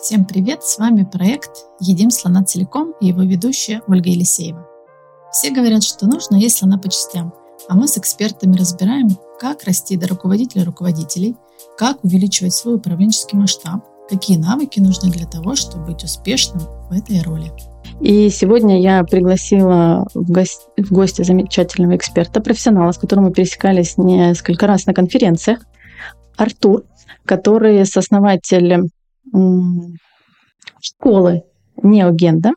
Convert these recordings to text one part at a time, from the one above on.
Всем привет! С вами проект «Едим слона целиком» и его ведущая Ольга Елисеева. Все говорят, что нужно есть слона по частям, а мы с экспертами разбираем, как расти до руководителя руководителей, как увеличивать свой управленческий масштаб, какие навыки нужны для того, чтобы быть успешным в этой роли. И сегодня я пригласила в, гости, в гости замечательного эксперта, профессионала, с которым мы пересекались несколько раз на конференциях, Артур, который сооснователь школы Неогенда,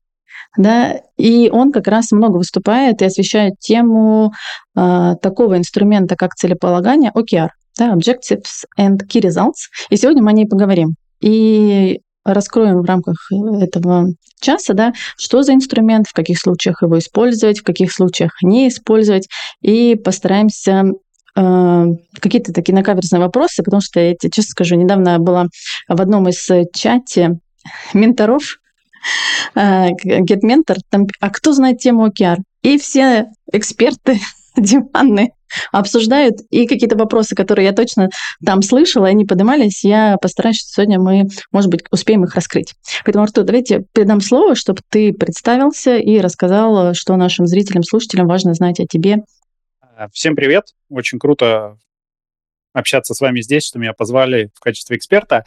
да, и он как раз много выступает и освещает тему э, такого инструмента, как целеполагание OKR, да, Objectives and Key Results. И сегодня мы о ней поговорим. И раскроем в рамках этого часа, да, что за инструмент, в каких случаях его использовать, в каких случаях не использовать, и постараемся э, какие-то такие накаверзные вопросы, потому что я тебе честно скажу, недавно была в одном из чате менторов, э, Get Mentor, там, а кто знает тему OKR? И все эксперты диванные обсуждают, и какие-то вопросы, которые я точно там слышала, они поднимались, я постараюсь, что сегодня мы, может быть, успеем их раскрыть. Поэтому, Артур, давайте передам слово, чтобы ты представился и рассказал, что нашим зрителям, слушателям важно знать о тебе. Всем привет! Очень круто общаться с вами здесь, что меня позвали в качестве эксперта.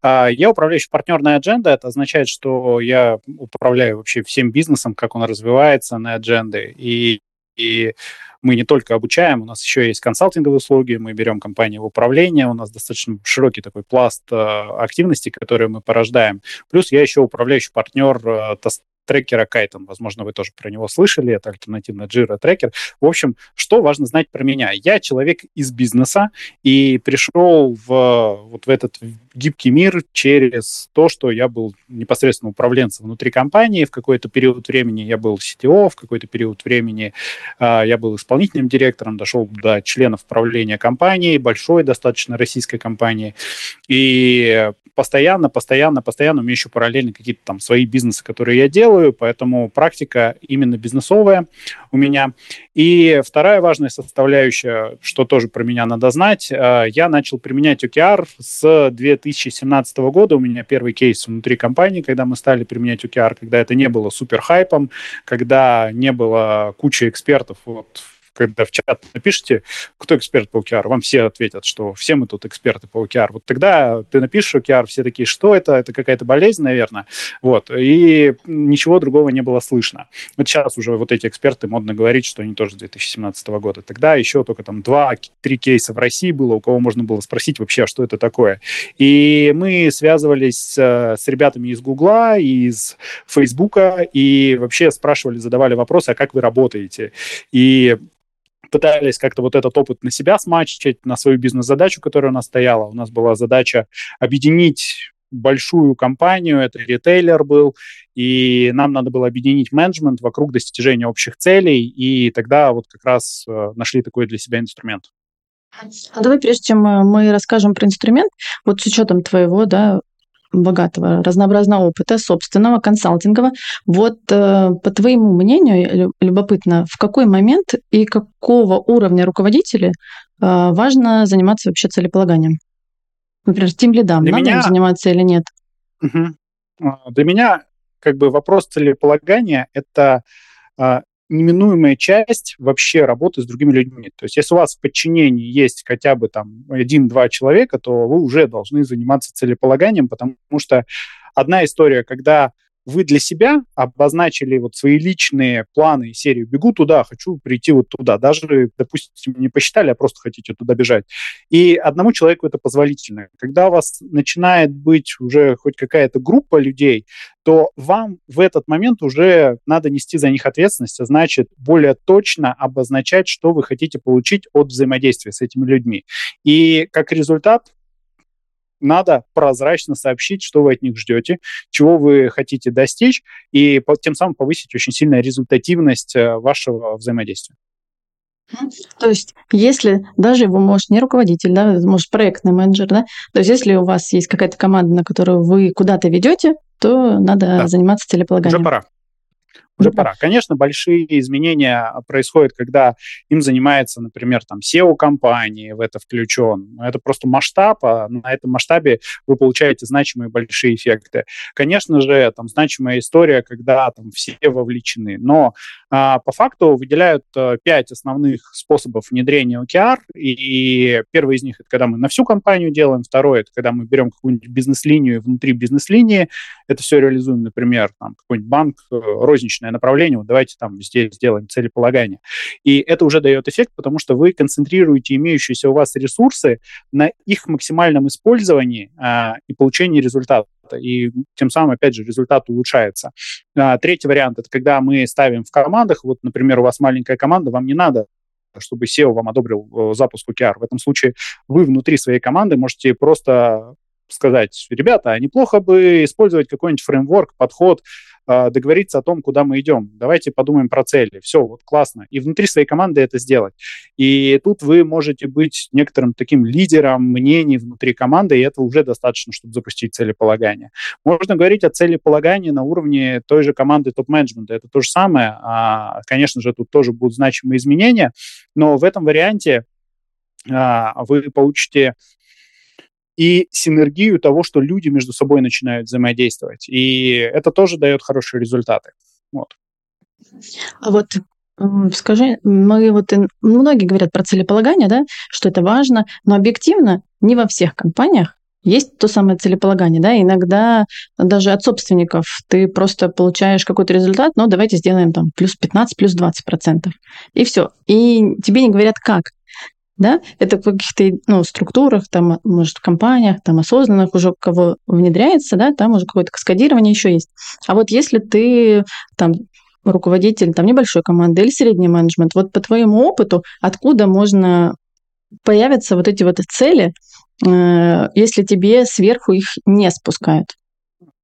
А, я управляющий партнер на Agenda. Это означает, что я управляю вообще всем бизнесом, как он развивается на Agenda. И, и мы не только обучаем, у нас еще есть консалтинговые услуги, мы берем компании в управление, у нас достаточно широкий такой пласт э, активностей, которые мы порождаем. Плюс я еще управляющий партнер э, трекера Kaiton. Возможно, вы тоже про него слышали. Это альтернативный Jira трекер. В общем, что важно знать про меня? Я человек из бизнеса и пришел в, вот в этот гибкий мир через то, что я был непосредственно управленцем внутри компании. В какой-то период времени я был CTO, в какой-то период времени э, я был исполнительным директором, дошел до членов правления компании, большой достаточно российской компании. И постоянно, постоянно, постоянно у меня еще параллельно какие-то там свои бизнесы, которые я делаю, поэтому практика именно бизнесовая у меня. И вторая важная составляющая, что тоже про меня надо знать, э, я начал применять OKR с 2017 года. У меня первый кейс внутри компании, когда мы стали применять OKR, когда это не было супер хайпом, когда не было кучи экспертов вот когда в чат напишите, кто эксперт по OKR, вам все ответят, что все мы тут эксперты по OKR. Вот тогда ты напишешь OKR, все такие, что это? Это какая-то болезнь, наверное. Вот. И ничего другого не было слышно. Вот сейчас уже вот эти эксперты модно говорить, что они тоже с 2017 года. Тогда еще только там два-три кейса в России было, у кого можно было спросить вообще, а что это такое. И мы связывались с ребятами из Гугла, из Фейсбука, и вообще спрашивали, задавали вопросы, а как вы работаете? И пытались как-то вот этот опыт на себя смачивать, на свою бизнес-задачу, которая у нас стояла. У нас была задача объединить большую компанию, это ритейлер был, и нам надо было объединить менеджмент вокруг достижения общих целей, и тогда вот как раз э, нашли такой для себя инструмент. А давай, прежде чем э, мы расскажем про инструмент, вот с учетом твоего да, богатого, разнообразного опыта собственного, консалтингового. Вот э, по твоему мнению, любопытно, в какой момент и какого уровня руководителей э, важно заниматься вообще целеполаганием? Например, тем лидам надо меня... заниматься или нет? Угу. Для меня как бы вопрос целеполагания – это а, неминуемая часть вообще работы с другими людьми. То есть если у вас в подчинении есть хотя бы там один-два человека, то вы уже должны заниматься целеполаганием, потому что одна история, когда вы для себя обозначили вот свои личные планы и серию «бегу туда, хочу прийти вот туда», даже, допустим, не посчитали, а просто хотите туда бежать. И одному человеку это позволительно. Когда у вас начинает быть уже хоть какая-то группа людей, то вам в этот момент уже надо нести за них ответственность, а значит, более точно обозначать, что вы хотите получить от взаимодействия с этими людьми. И как результат надо прозрачно сообщить, что вы от них ждете, чего вы хотите достичь, и тем самым повысить очень сильно результативность э, вашего взаимодействия. То есть, если даже вы, может, не руководитель, да, может, проектный менеджер, да, то есть, если у вас есть какая-то команда, на которую вы куда-то ведете, то надо да. заниматься целеполаганием. Уже пора. Уже пора. Конечно, большие изменения происходят, когда им занимается, например, там SEO компании в это включен. Это просто масштаб, а на этом масштабе вы получаете значимые большие эффекты. Конечно же, там значимая история, когда там все вовлечены. Но по факту выделяют а, пять основных способов внедрения OKR. И первый из них это когда мы на всю компанию делаем, второй это когда мы берем какую-нибудь бизнес-линию внутри бизнес-линии это все реализуем, например, там какой-нибудь банк, э, розничное направление, вот давайте там здесь сделаем целеполагание. И это уже дает эффект, потому что вы концентрируете имеющиеся у вас ресурсы на их максимальном использовании а, и получении результата и тем самым, опять же, результат улучшается. А, третий вариант – это когда мы ставим в командах, вот, например, у вас маленькая команда, вам не надо чтобы SEO вам одобрил э, запуск OKR. В этом случае вы внутри своей команды можете просто сказать, ребята, а неплохо бы использовать какой-нибудь фреймворк, подход, договориться о том, куда мы идем. Давайте подумаем про цели. Все, вот классно. И внутри своей команды это сделать. И тут вы можете быть некоторым таким лидером мнений внутри команды, и это уже достаточно, чтобы запустить целеполагание. Можно говорить о целеполагании на уровне той же команды топ-менеджмента. Это то же самое. А, конечно же, тут тоже будут значимые изменения, но в этом варианте а, вы получите и синергию того, что люди между собой начинают взаимодействовать. И это тоже дает хорошие результаты. Вот. А вот Скажи, мы вот многие говорят про целеполагание, да, что это важно, но объективно не во всех компаниях есть то самое целеполагание, да, иногда даже от собственников ты просто получаешь какой-то результат, но давайте сделаем там плюс 15, плюс 20 процентов, и все. И тебе не говорят как да, это в каких-то ну, структурах, там, может, в компаниях, там, осознанных уже кого внедряется, да, там уже какое-то каскадирование еще есть. А вот если ты там руководитель там небольшой команды или средний менеджмент, вот по твоему опыту, откуда можно появятся вот эти вот цели, э, если тебе сверху их не спускают?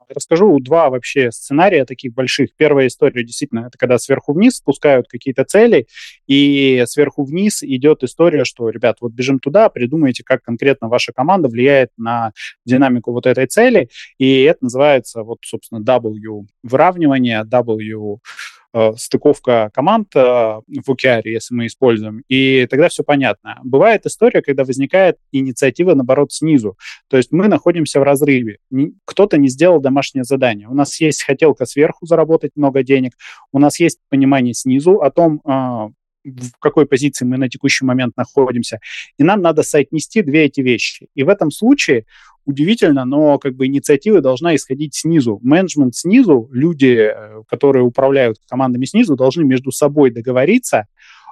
Расскажу два вообще сценария таких больших. Первая история действительно, это когда сверху вниз спускают какие-то цели, и сверху вниз идет история, что, ребят, вот бежим туда, придумайте, как конкретно ваша команда влияет на динамику вот этой цели, и это называется, вот, собственно, W выравнивание, W стыковка команд э, в OKR, если мы используем, и тогда все понятно. Бывает история, когда возникает инициатива, наоборот, снизу. То есть мы находимся в разрыве. Кто-то не сделал домашнее задание. У нас есть хотелка сверху заработать много денег, у нас есть понимание снизу о том, э, в какой позиции мы на текущий момент находимся. И нам надо соотнести две эти вещи. И в этом случае удивительно, но как бы инициатива должна исходить снизу. Менеджмент снизу, люди, э, которые управляют командами снизу, должны между собой договориться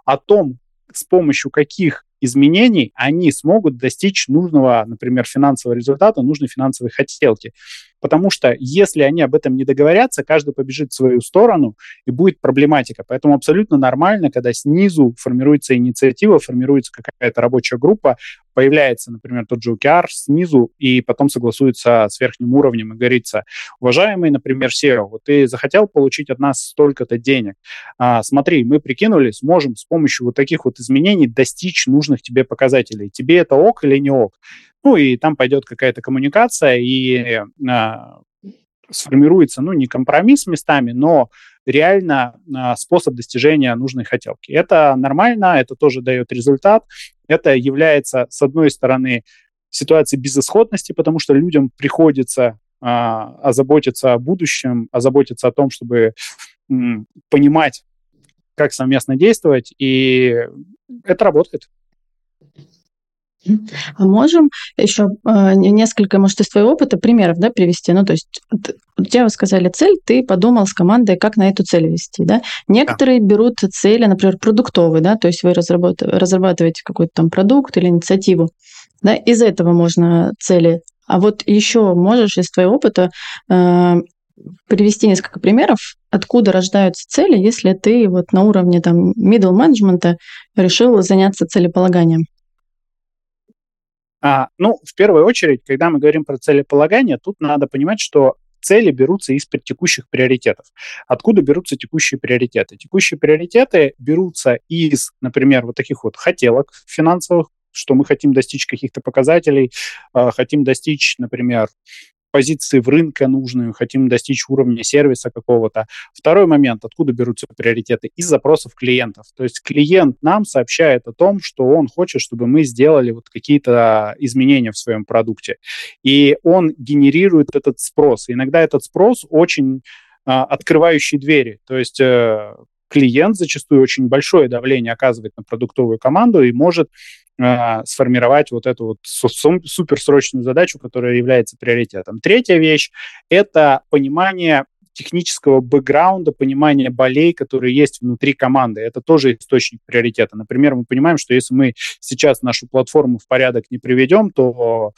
о том, с помощью каких изменений они смогут достичь нужного, например, финансового результата, нужной финансовой хотелки. Потому что если они об этом не договорятся, каждый побежит в свою сторону, и будет проблематика. Поэтому абсолютно нормально, когда снизу формируется инициатива, формируется какая-то рабочая группа, появляется, например, тот же OKR снизу, и потом согласуется с верхним уровнем и говорится, уважаемый, например, SEO, вот ты захотел получить от нас столько-то денег. А, смотри, мы прикинули, сможем с помощью вот таких вот изменений достичь нужных тебе показателей. Тебе это ок или не ок? Ну, и там пойдет какая-то коммуникация, и а, сформируется, ну, не компромисс местами, но реально а, способ достижения нужной хотелки. Это нормально, это тоже дает результат. Это является, с одной стороны, ситуацией безысходности, потому что людям приходится а, озаботиться о будущем, озаботиться о том, чтобы понимать, как совместно действовать, и это работает. А можем еще э, несколько, может, из твоего опыта примеров да, привести? Ну, то есть у тебя вы сказали цель, ты подумал с командой, как на эту цель вести, да? Некоторые да. берут цели, например, продуктовые, да, то есть вы разрабатываете какой-то там продукт или инициативу, да, из этого можно цели. А вот еще можешь из твоего опыта э, привести несколько примеров, откуда рождаются цели, если ты вот на уровне там middle менеджмента решил заняться целеполаганием? А, ну, в первую очередь, когда мы говорим про целеполагание, тут надо понимать, что цели берутся из текущих приоритетов. Откуда берутся текущие приоритеты? Текущие приоритеты берутся из, например, вот таких вот хотелок финансовых, что мы хотим достичь каких-то показателей, э, хотим достичь, например, позиции в рынке нужные, хотим достичь уровня сервиса какого-то. Второй момент, откуда берутся приоритеты? Из запросов клиентов. То есть клиент нам сообщает о том, что он хочет, чтобы мы сделали вот какие-то изменения в своем продукте. И он генерирует этот спрос. Иногда этот спрос очень а, открывающий двери. То есть э, клиент зачастую очень большое давление оказывает на продуктовую команду и может э, сформировать вот эту вот суперсрочную задачу, которая является приоритетом. Третья вещь – это понимание технического бэкграунда, понимание болей, которые есть внутри команды. Это тоже источник приоритета. Например, мы понимаем, что если мы сейчас нашу платформу в порядок не приведем, то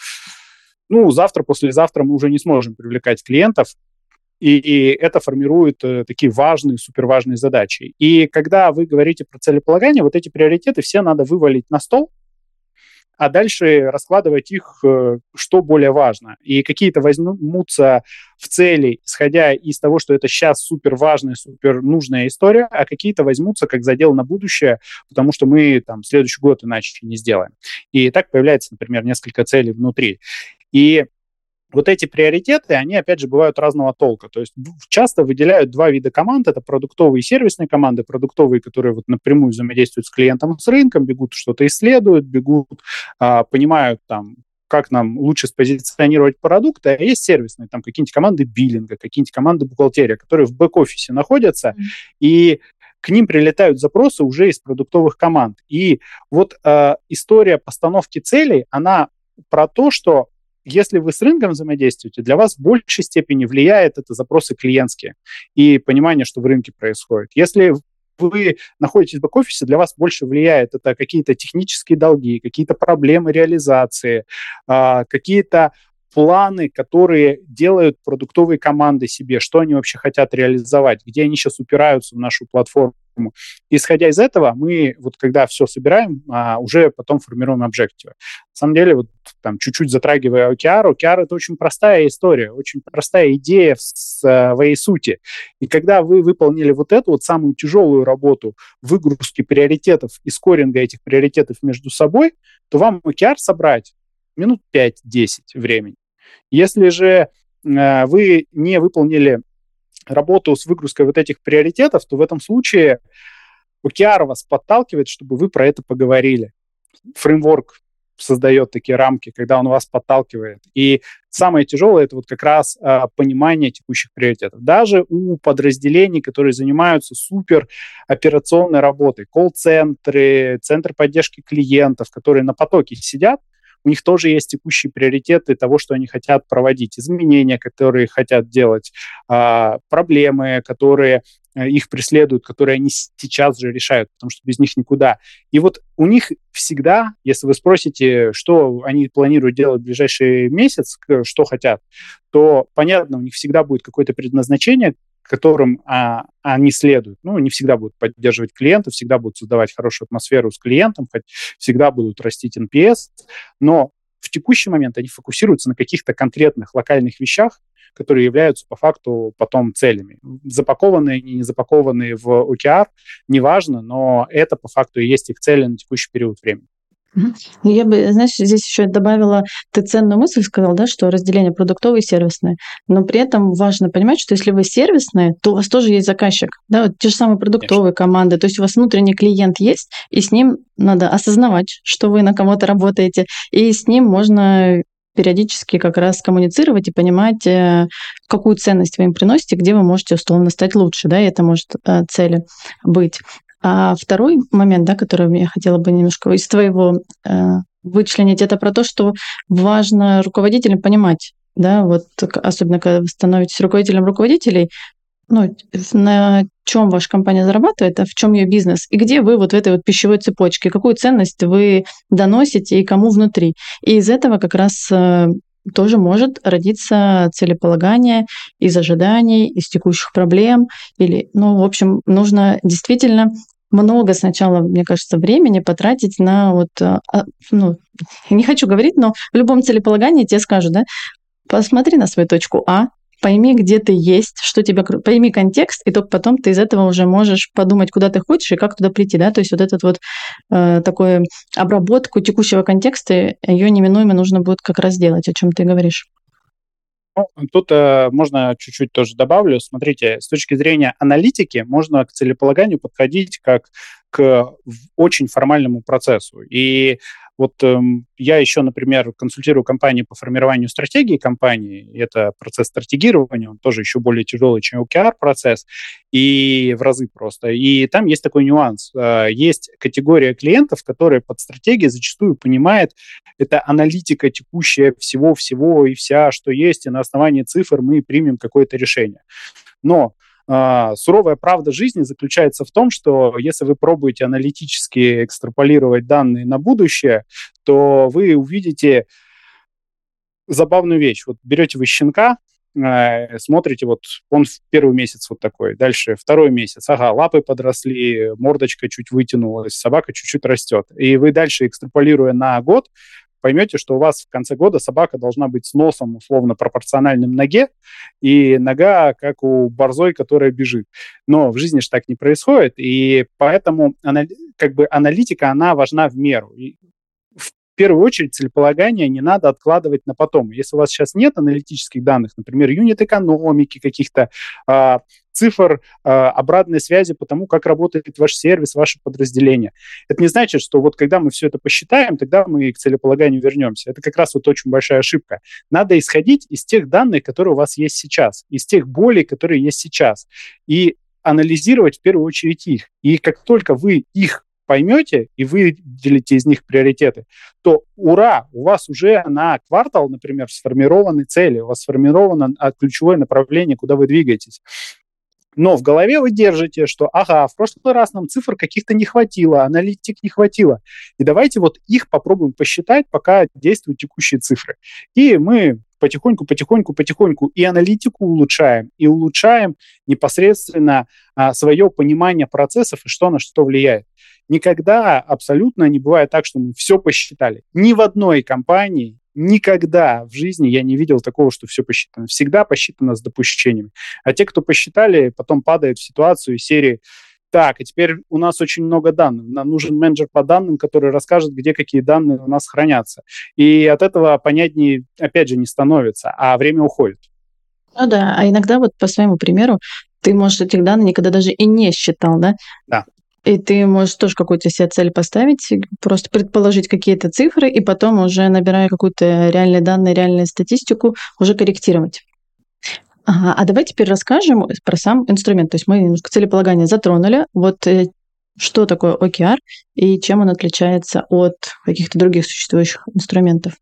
ну, завтра, послезавтра мы уже не сможем привлекать клиентов, и, и это формирует э, такие важные, суперважные задачи. И когда вы говорите про целеполагание, вот эти приоритеты все надо вывалить на стол, а дальше раскладывать их, э, что более важно. И какие-то возьмутся в цели, исходя из того, что это сейчас супер важная, супер нужная история, а какие-то возьмутся как задел на будущее, потому что мы там следующий год иначе не сделаем. И так появляется, например, несколько целей внутри. И вот эти приоритеты, они, опять же, бывают разного толка. То есть часто выделяют два вида команд. Это продуктовые и сервисные команды. Продуктовые, которые вот напрямую взаимодействуют с клиентом, с рынком, бегут что-то исследуют, бегут, а, понимают там, как нам лучше спозиционировать продукты, а есть сервисные, там какие-нибудь команды биллинга, какие-нибудь команды бухгалтерия, которые в бэк-офисе находятся, mm-hmm. и к ним прилетают запросы уже из продуктовых команд. И вот э, история постановки целей, она про то, что если вы с рынком взаимодействуете, для вас в большей степени влияет это запросы клиентские и понимание, что в рынке происходит. Если вы находитесь в бэк-офисе, для вас больше влияет это какие-то технические долги, какие-то проблемы реализации, а, какие-то планы, которые делают продуктовые команды себе, что они вообще хотят реализовать, где они сейчас упираются в нашу платформу. Исходя из этого, мы вот когда все собираем, а, уже потом формируем объективы. На самом деле, вот там чуть-чуть затрагивая OKR, OKR это очень простая история, очень простая идея в своей сути. И когда вы выполнили вот эту вот самую тяжелую работу выгрузки приоритетов и скоринга этих приоритетов между собой, то вам OKR собрать минут 5-10 времени. Если же э, вы не выполнили работу с выгрузкой вот этих приоритетов, то в этом случае OKR вас подталкивает, чтобы вы про это поговорили. Фреймворк создает такие рамки, когда он вас подталкивает. И самое тяжелое это вот как раз э, понимание текущих приоритетов. Даже у подразделений, которые занимаются супер операционной работой, колл-центры, центр поддержки клиентов, которые на потоке сидят, у них тоже есть текущие приоритеты того, что они хотят проводить, изменения, которые хотят делать, а, проблемы, которые э, их преследуют, которые они сейчас же решают, потому что без них никуда. И вот у них всегда, если вы спросите, что они планируют делать в ближайший месяц, что хотят, то понятно, у них всегда будет какое-то предназначение, которым а, они следуют. Ну, не всегда будут поддерживать клиентов, всегда будут создавать хорошую атмосферу с клиентом, хоть всегда будут растить NPS, но в текущий момент они фокусируются на каких-то конкретных локальных вещах, которые являются по факту потом целями. Запакованные не запакованные в OKR, неважно, но это по факту и есть их цели на текущий период времени. Ну, я бы, знаешь, здесь еще добавила, ты ценную мысль сказал, да, что разделение продуктовое и сервисное. Но при этом важно понимать, что если вы сервисные, то у вас тоже есть заказчик, да, вот те же самые продуктовые Конечно. команды. То есть у вас внутренний клиент есть, и с ним надо осознавать, что вы на кого-то работаете, и с ним можно периодически как раз коммуницировать и понимать, э, какую ценность вы им приносите, где вы можете условно стать лучше, да, и это может э, цели быть. А второй момент, да, который я хотела бы немножко из твоего э, вычленить, это про то, что важно руководителям понимать, да, вот особенно когда вы становитесь руководителем руководителей, ну, на чем ваша компания зарабатывает, а в чем ее бизнес, и где вы вот в этой вот пищевой цепочке, какую ценность вы доносите и кому внутри. И из этого как раз э, тоже может родиться целеполагание из ожиданий, из текущих проблем. Или, ну, в общем, нужно действительно много сначала, мне кажется, времени потратить на вот, а, а, ну, не хочу говорить, но в любом целеполагании тебе скажут, да, посмотри на свою точку А, пойми, где ты есть, что тебе, пойми контекст, и только потом ты из этого уже можешь подумать, куда ты хочешь и как туда прийти, да, то есть вот этот вот э, такую обработку текущего контекста, ее неминуемо нужно будет как раз сделать, о чем ты говоришь. Ну, тут э, можно чуть-чуть тоже добавлю. Смотрите, с точки зрения аналитики можно к целеполаганию подходить как к очень формальному процессу. И вот эм, я еще, например, консультирую компании по формированию стратегии компании. Это процесс стратегирования, он тоже еще более тяжелый, чем OKR-процесс, и в разы просто. И там есть такой нюанс. Э, есть категория клиентов, которые под стратегией зачастую понимает, это аналитика текущая всего-всего и вся, что есть, и на основании цифр мы примем какое-то решение. Но суровая правда жизни заключается в том, что если вы пробуете аналитически экстраполировать данные на будущее, то вы увидите забавную вещь. Вот берете вы щенка, э, смотрите, вот он в первый месяц вот такой, дальше второй месяц, ага, лапы подросли, мордочка чуть вытянулась, собака чуть-чуть растет. И вы дальше, экстраполируя на год, поймете, что у вас в конце года собака должна быть с носом условно пропорциональным ноге, и нога как у борзой, которая бежит. Но в жизни же так не происходит, и поэтому как бы аналитика, она важна в меру. И в первую очередь целеполагание не надо откладывать на потом. Если у вас сейчас нет аналитических данных, например, юнит экономики каких-то, а, цифр э, обратной связи по тому, как работает ваш сервис, ваше подразделение. Это не значит, что вот когда мы все это посчитаем, тогда мы к целеполаганию вернемся. Это как раз вот очень большая ошибка. Надо исходить из тех данных, которые у вас есть сейчас, из тех болей, которые есть сейчас, и анализировать в первую очередь их. И как только вы их поймете и выделите из них приоритеты, то ура, у вас уже на квартал, например, сформированы цели, у вас сформировано а, ключевое направление, куда вы двигаетесь. Но в голове вы держите, что, ага, в прошлый раз нам цифр каких-то не хватило, аналитик не хватило. И давайте вот их попробуем посчитать, пока действуют текущие цифры. И мы потихоньку, потихоньку, потихоньку и аналитику улучшаем, и улучшаем непосредственно а, свое понимание процессов и что на что влияет. Никогда абсолютно не бывает так, что мы все посчитали. Ни в одной компании Никогда в жизни я не видел такого, что все посчитано. Всегда посчитано с допущениями. А те, кто посчитали, потом падают в ситуацию серии так, и теперь у нас очень много данных. Нам нужен менеджер по данным, который расскажет, где какие данные у нас хранятся. И от этого понятнее, опять же, не становится, а время уходит. Ну да, а иногда вот по своему примеру, ты, может, этих данных никогда даже и не считал, да? Да. И ты можешь тоже какую-то себе цель поставить, просто предположить какие-то цифры, и потом уже набирая какую-то реальные данные, реальную статистику, уже корректировать. Ага, а давай теперь расскажем про сам инструмент. То есть мы немножко целеполагание затронули. Вот э, что такое OKR и чем он отличается от каких-то других существующих инструментов?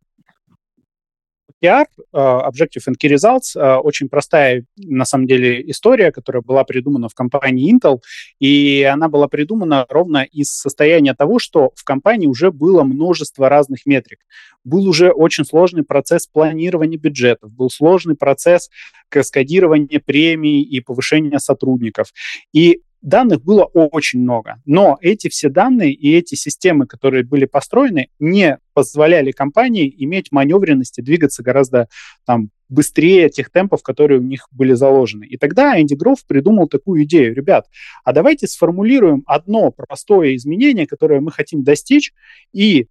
OKR, э, Objective and Key Results, э, очень простая, на самом деле, история, которая была придумана в компании Intel, и она была придумана ровно из состояния того, что в компании уже было множество разных метрик. Был уже очень сложный процесс планирования бюджетов, был сложный процесс каскадирования премий и повышения сотрудников. И данных было очень много, но эти все данные и эти системы, которые были построены, не позволяли компании иметь маневренность и двигаться гораздо там, быстрее тех темпов, которые у них были заложены. И тогда Энди Гроф придумал такую идею. Ребят, а давайте сформулируем одно простое изменение, которое мы хотим достичь, и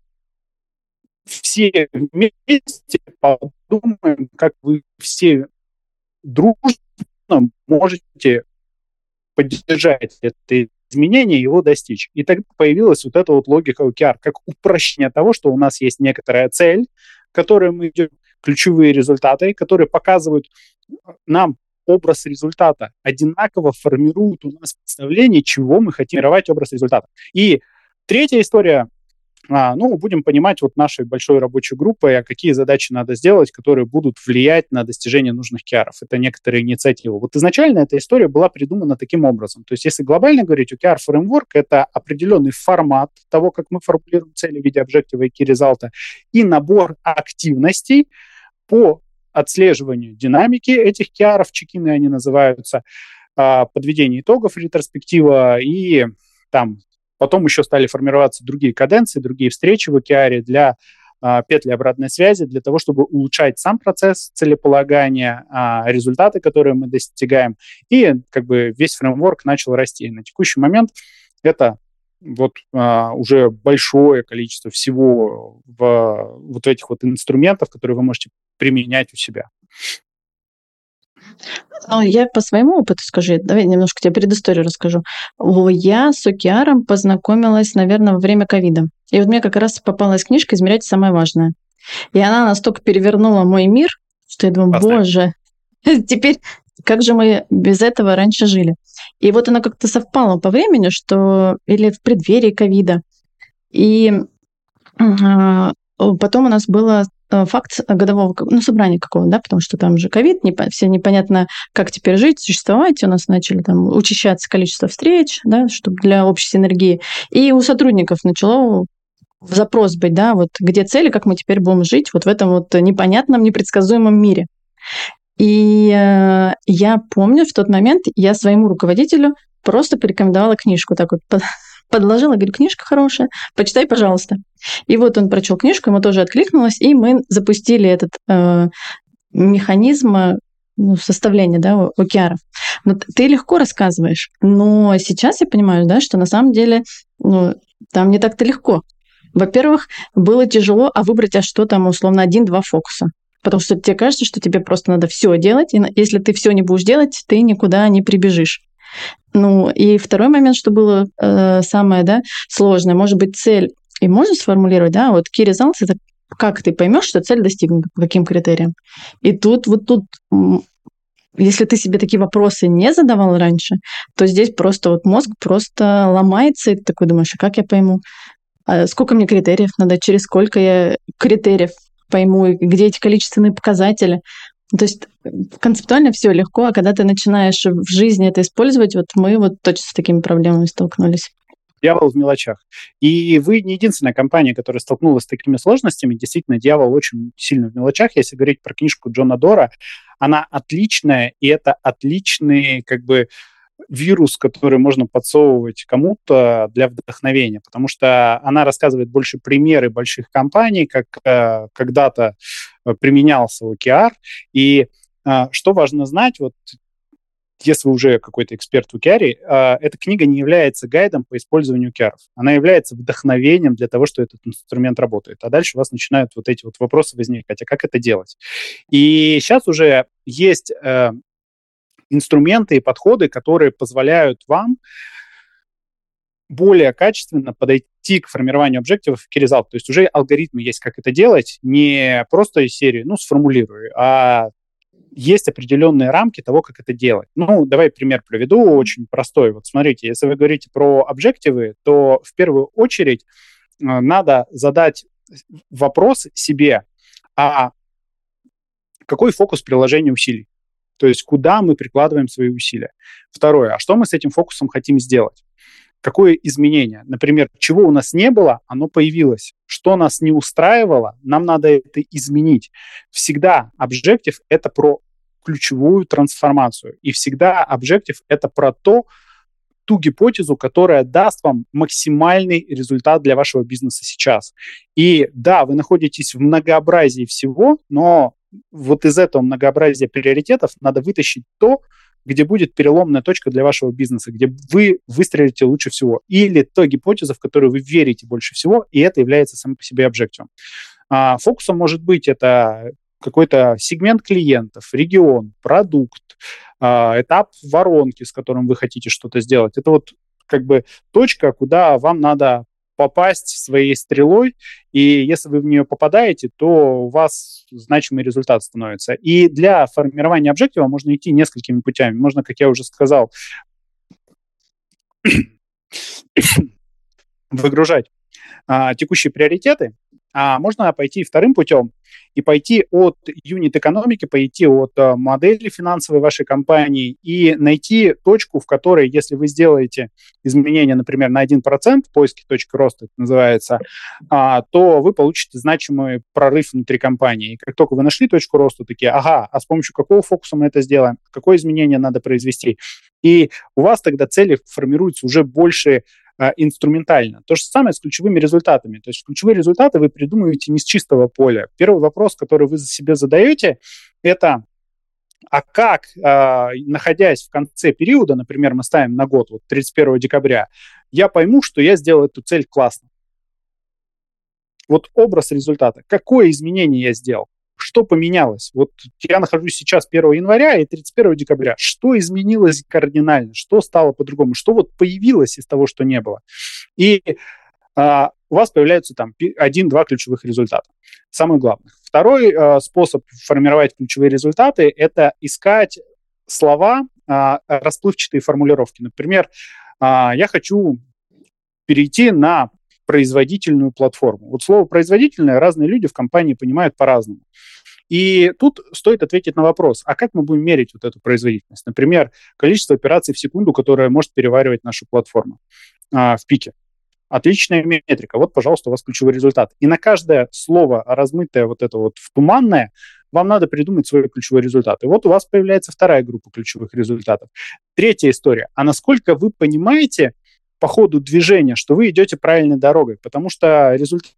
все вместе подумаем, как вы все дружно можете поддержать это изменение, его достичь. И тогда появилась вот эта вот логика OKR, как упрощение того, что у нас есть некоторая цель, к которой мы идем, ключевые результаты, которые показывают нам образ результата, одинаково формируют у нас представление, чего мы хотим формировать образ результата. И третья история а, ну, будем понимать вот нашей большой рабочей группой, а какие задачи надо сделать, которые будут влиять на достижение нужных киаров. Это некоторые инициативы. Вот изначально эта история была придумана таким образом. То есть если глобально говорить, OKR Framework — это определенный формат того, как мы формулируем цели в виде объектива и key и набор активностей по отслеживанию динамики этих киаров, чекины они называются, а, подведение итогов ретроспектива и там Потом еще стали формироваться другие каденции, другие встречи в океаре для а, петли обратной связи для того, чтобы улучшать сам процесс целеполагания, а, результаты, которые мы достигаем, и как бы весь фреймворк начал расти. На текущий момент это вот а, уже большое количество всего в вот этих вот инструментов, которые вы можете применять у себя. Ну, я по своему опыту скажу, давай немножко тебе предысторию расскажу. Я с OKR познакомилась, наверное, во время ковида. И вот мне как раз попалась книжка «Измерять самое важное». И она настолько перевернула мой мир, что я думаю, Поставь. боже, теперь как же мы без этого раньше жили? И вот она как-то совпала по времени, что или в преддверии ковида. И э, потом у нас было факт годового ну, собрания какого да, потому что там же ковид, не, все непонятно, как теперь жить, существовать. У нас начали там учащаться количество встреч, да, чтобы для общей синергии. И у сотрудников начало запрос быть, да, вот где цели, как мы теперь будем жить вот в этом вот непонятном, непредсказуемом мире. И э, я помню, в тот момент я своему руководителю просто порекомендовала книжку, так вот подложила, говорю, книжка хорошая, почитай, пожалуйста. И вот он прочел книжку, ему тоже откликнулось, и мы запустили этот э, механизм э, ну, составления да, океаров. Вот ты легко рассказываешь, но сейчас я понимаю, да, что на самом деле ну, там не так-то легко. Во-первых, было тяжело, а выбрать, а что там, условно, один-два фокуса. Потому что тебе кажется, что тебе просто надо все делать, и если ты все не будешь делать, ты никуда не прибежишь. Ну, и второй момент, что было э, самое да, сложное, может быть, цель и можно сформулировать, да, вот key results – это как ты поймешь, что цель достигнута, по каким критериям. И тут, вот тут, если ты себе такие вопросы не задавал раньше, то здесь просто вот мозг просто ломается, и ты такой думаешь, а как я пойму? А сколько мне критериев надо, через сколько я критериев пойму, где эти количественные показатели. То есть концептуально все легко, а когда ты начинаешь в жизни это использовать, вот мы вот точно с такими проблемами столкнулись. Дьявол в мелочах. И вы не единственная компания, которая столкнулась с такими сложностями. Действительно, дьявол очень сильно в мелочах. Если говорить про книжку Джона Дора, она отличная, и это отличный как бы вирус, который можно подсовывать кому-то для вдохновения, потому что она рассказывает больше примеры больших компаний, как э, когда-то э, применялся OKR, и э, что важно знать, вот если вы уже какой-то эксперт в OKR, э, эта книга не является гайдом по использованию OKR. Она является вдохновением для того, что этот инструмент работает. А дальше у вас начинают вот эти вот вопросы возникать, а как это делать? И сейчас уже есть э, инструменты и подходы, которые позволяют вам более качественно подойти к формированию объективов key result. То есть уже алгоритмы есть, как это делать, не просто из серии, ну, сформулирую, а есть определенные рамки того, как это делать. Ну, давай пример приведу, очень простой. Вот смотрите, если вы говорите про объективы, то в первую очередь э, надо задать вопрос себе, а какой фокус приложения усилий? То есть куда мы прикладываем свои усилия. Второе, а что мы с этим фокусом хотим сделать? Какое изменение? Например, чего у нас не было, оно появилось. Что нас не устраивало, нам надо это изменить. Всегда объектив — это про ключевую трансформацию. И всегда объектив — это про то, ту гипотезу, которая даст вам максимальный результат для вашего бизнеса сейчас. И да, вы находитесь в многообразии всего, но вот из этого многообразия приоритетов надо вытащить то, где будет переломная точка для вашего бизнеса, где вы выстрелите лучше всего. Или то гипотеза, в которую вы верите больше всего, и это является самим по себе объективом. А, фокусом может быть это какой-то сегмент клиентов, регион, продукт, а, этап воронки, с которым вы хотите что-то сделать. Это вот как бы точка, куда вам надо попасть своей стрелой, и если вы в нее попадаете, то у вас значимый результат становится. И для формирования объектива можно идти несколькими путями. Можно, как я уже сказал, выгружать а, текущие приоритеты, а можно пойти вторым путем и пойти от юнит-экономики, пойти от э, модели финансовой вашей компании и найти точку, в которой, если вы сделаете изменения, например, на 1%, поиски точки роста это называется, а, то вы получите значимый прорыв внутри компании. И как только вы нашли точку роста, такие, ага, а с помощью какого фокуса мы это сделаем, какое изменение надо произвести. И у вас тогда цели формируются уже больше инструментально. То же самое с ключевыми результатами. То есть ключевые результаты вы придумываете не с чистого поля. Первый вопрос, который вы за себе задаете, это а как, э, находясь в конце периода, например, мы ставим на год, вот 31 декабря, я пойму, что я сделал эту цель классно. Вот образ результата. Какое изменение я сделал? Что поменялось? Вот я нахожусь сейчас 1 января и 31 декабря. Что изменилось кардинально? Что стало по-другому? Что вот появилось из того, что не было? И а, у вас появляются там один-два ключевых результата. Самое главное. Второй а, способ формировать ключевые результаты – это искать слова, а, расплывчатые формулировки. Например, а, я хочу перейти на производительную платформу. Вот слово производительное разные люди в компании понимают по-разному. И тут стоит ответить на вопрос, а как мы будем мерить вот эту производительность? Например, количество операций в секунду, которое может переваривать наша платформа а, в пике. Отличная метрика. Вот, пожалуйста, у вас ключевой результат. И на каждое слово, размытое вот это вот в туманное, вам надо придумать свой ключевой результат. И вот у вас появляется вторая группа ключевых результатов. Третья история. А насколько вы понимаете по ходу движения, что вы идете правильной дорогой? Потому что результат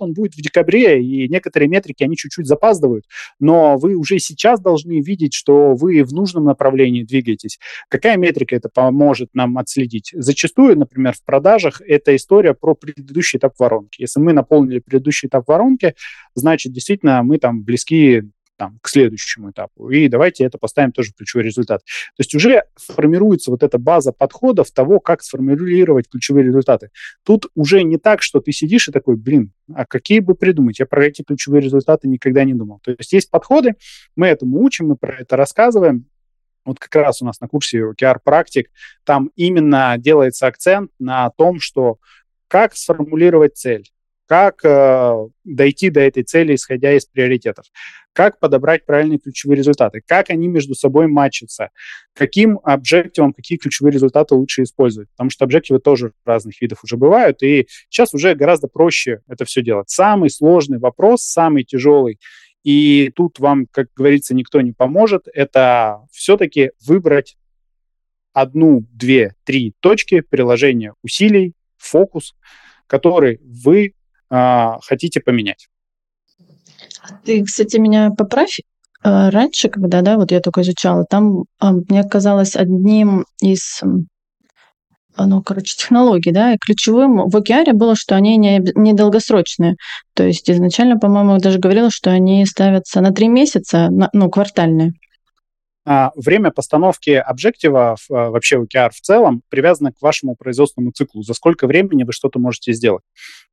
он будет в декабре, и некоторые метрики, они чуть-чуть запаздывают, но вы уже сейчас должны видеть, что вы в нужном направлении двигаетесь. Какая метрика это поможет нам отследить? Зачастую, например, в продажах это история про предыдущий этап воронки. Если мы наполнили предыдущий этап воронки, значит, действительно, мы там близки там, к следующему этапу. И давайте это поставим тоже в ключевой результат. То есть уже формируется вот эта база подходов того, как сформулировать ключевые результаты. Тут уже не так, что ты сидишь и такой, блин, а какие бы придумать? Я про эти ключевые результаты никогда не думал. То есть есть подходы, мы этому учим, мы про это рассказываем, вот как раз у нас на курсе OKR практик, там именно делается акцент на том, что как сформулировать цель, как э, дойти до этой цели, исходя из приоритетов, как подобрать правильные ключевые результаты, как они между собой матчатся, каким объективом какие ключевые результаты лучше использовать, потому что объективы тоже разных видов уже бывают, и сейчас уже гораздо проще это все делать. Самый сложный вопрос, самый тяжелый, и тут вам, как говорится, никто не поможет, это все-таки выбрать одну, две, три точки приложения усилий, фокус, который вы хотите поменять. Ты, кстати, меня поправь. А, раньше, когда, да, вот я только изучала, там а, мне казалось одним из ну, короче, технологий, да, и ключевым в OKR было, что они не, не долгосрочные. То есть изначально, по-моему, даже говорила, что они ставятся на три месяца, на, ну, квартальные. А, время постановки объектива, а, вообще OKR в целом, привязано к вашему производственному циклу. За сколько времени вы что-то можете сделать.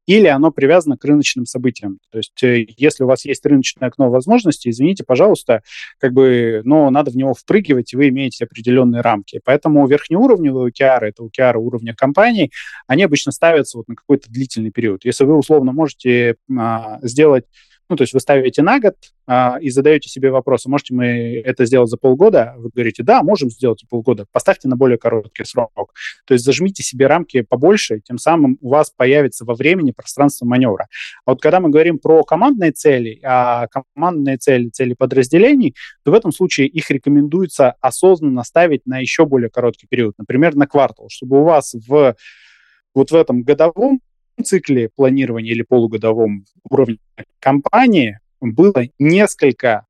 Или оно привязано к рыночным событиям. То есть э, если у вас есть рыночное окно возможностей, извините, пожалуйста, как бы, но надо в него впрыгивать, и вы имеете определенные рамки. Поэтому верхнеуровневые OKR, это OKR уровня компаний, они обычно ставятся вот на какой-то длительный период. Если вы условно можете а, сделать ну, то есть вы ставите на год а, и задаете себе вопрос, можете мы это сделать за полгода? Вы говорите, да, можем сделать за полгода. Поставьте на более короткий срок. То есть зажмите себе рамки побольше, тем самым у вас появится во времени пространство маневра. А вот когда мы говорим про командные цели, а командные цели, цели подразделений, то в этом случае их рекомендуется осознанно ставить на еще более короткий период, например, на квартал, чтобы у вас в вот в этом годовом цикле планирования или полугодовом уровне компании было несколько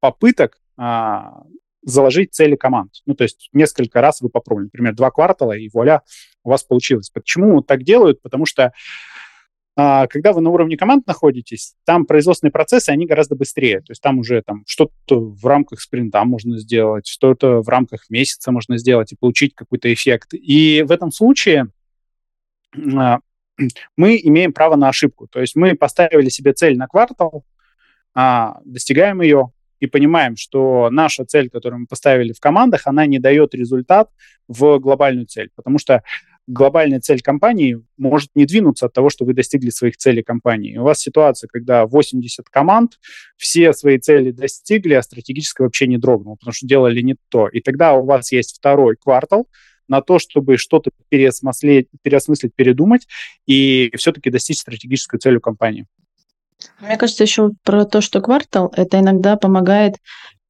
попыток а, заложить цели команд. Ну, то есть несколько раз вы попробовали, например, два квартала, и вуаля, у вас получилось. Почему так делают? Потому что а, когда вы на уровне команд находитесь, там производственные процессы, они гораздо быстрее. То есть там уже там что-то в рамках спринта можно сделать, что-то в рамках месяца можно сделать и получить какой-то эффект. И в этом случае а, мы имеем право на ошибку. То есть мы поставили себе цель на квартал, а, достигаем ее и понимаем, что наша цель, которую мы поставили в командах, она не дает результат в глобальную цель, потому что глобальная цель компании может не двинуться от того, что вы достигли своих целей компании. У вас ситуация, когда 80 команд, все свои цели достигли, а стратегически вообще не дрогнуло, потому что делали не то. И тогда у вас есть второй квартал, на то, чтобы что-то переосмыслить, переосмыслить, передумать и все-таки достичь стратегическую цель компании. Мне кажется, еще про то, что квартал, это иногда помогает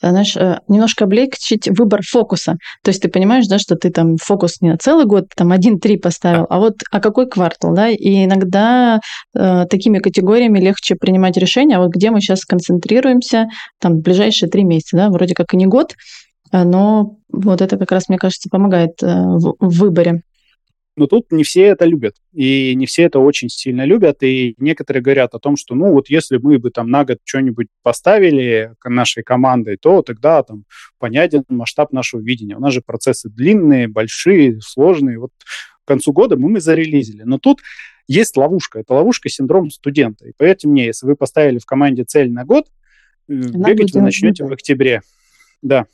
знаешь, э, немножко облегчить выбор фокуса. То есть ты понимаешь, да, что ты там фокус не на целый год, там один-три поставил, а вот а какой квартал, да? И иногда э, такими категориями легче принимать решения, а вот где мы сейчас концентрируемся, там, ближайшие три месяца, да, вроде как и не год, но вот это как раз, мне кажется, помогает э, в, в выборе. Но тут не все это любят, и не все это очень сильно любят, и некоторые говорят о том, что, ну, вот если мы бы там на год что-нибудь поставили нашей командой, то тогда там понятен масштаб нашего видения. У нас же процессы длинные, большие, сложные. Вот к концу года мы, мы зарелизили. Но тут есть ловушка. Это ловушка синдром студента. И поверьте мне, если вы поставили в команде цель на год, Она бегать вы начнете в октябре. Да.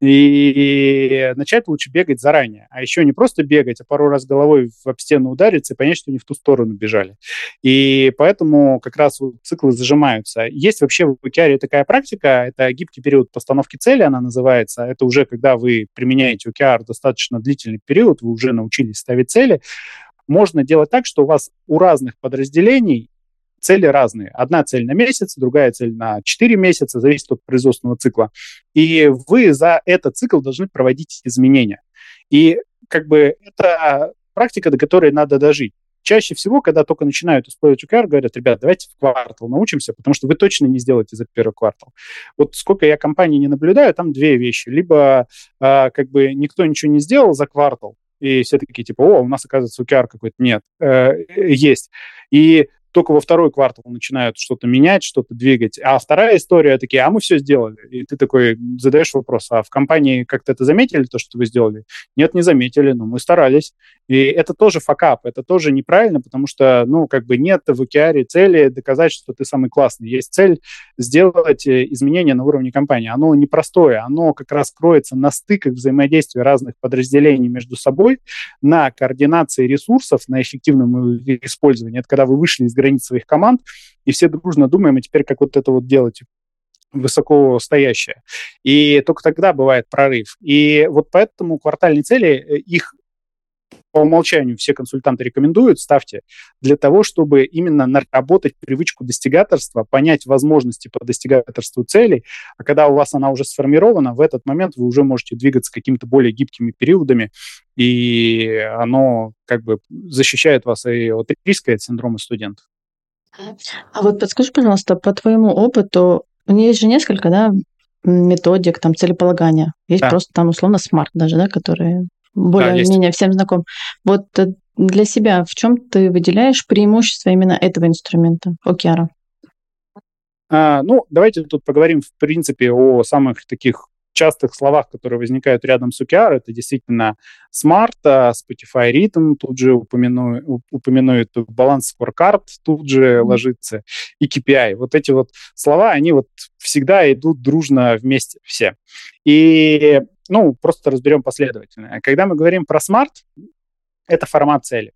И начать лучше бегать заранее. А еще не просто бегать, а пару раз головой в об стену удариться и понять, что не в ту сторону бежали. И поэтому как раз вот циклы зажимаются. Есть вообще в OKR такая практика, это гибкий период постановки цели, она называется. Это уже когда вы применяете OKR достаточно длительный период, вы уже научились ставить цели. Можно делать так, что у вас у разных подразделений цели разные. Одна цель на месяц, другая цель на 4 месяца, зависит от производственного цикла. И вы за этот цикл должны проводить изменения. И как бы это практика, до которой надо дожить. Чаще всего, когда только начинают использовать OKR, говорят, ребят, давайте в квартал научимся, потому что вы точно не сделаете за первый квартал. Вот сколько я компаний не наблюдаю, там две вещи. Либо э, как бы никто ничего не сделал за квартал, и все такие типа, о, у нас, оказывается, OKR какой-то. Нет, э, есть. И только во второй квартал начинают что-то менять, что-то двигать. А вторая история такие, а мы все сделали. И ты такой задаешь вопрос, а в компании как-то это заметили, то, что вы сделали? Нет, не заметили, но мы старались. И это тоже факап, это тоже неправильно, потому что, ну, как бы нет в OKR цели доказать, что ты самый классный. Есть цель сделать э, изменения на уровне компании. Оно непростое, оно как раз кроется на стыках взаимодействия разных подразделений между собой, на координации ресурсов, на эффективном использовании. Это когда вы вышли из границ своих команд, и все дружно думаем, а теперь как вот это вот делать высоко стоящее. И только тогда бывает прорыв. И вот поэтому квартальные цели, э, их умолчанию все консультанты рекомендуют, ставьте, для того, чтобы именно наработать привычку достигаторства, понять возможности по достигаторству целей, а когда у вас она уже сформирована, в этот момент вы уже можете двигаться какими-то более гибкими периодами, и оно как бы защищает вас и от риска, и от синдрома студентов. А вот подскажи, пожалуйста, по твоему опыту, у нее есть же несколько, да, методик, там, целеполагания. Есть да. просто там, условно, SMART даже, да, которые более-менее да, всем знаком. Вот э, для себя в чем ты выделяешь преимущество именно этого инструмента, OKR? А, ну, давайте тут поговорим, в принципе, о самых таких частых словах, которые возникают рядом с OKR, это действительно Smart, а, Spotify Rhythm, тут же упомяну, упомянует баланс scorecard, тут же ложится и KPI. Вот эти вот слова, они вот всегда идут дружно вместе все. И ну, просто разберем последовательно. Когда мы говорим про смарт, это формат цели.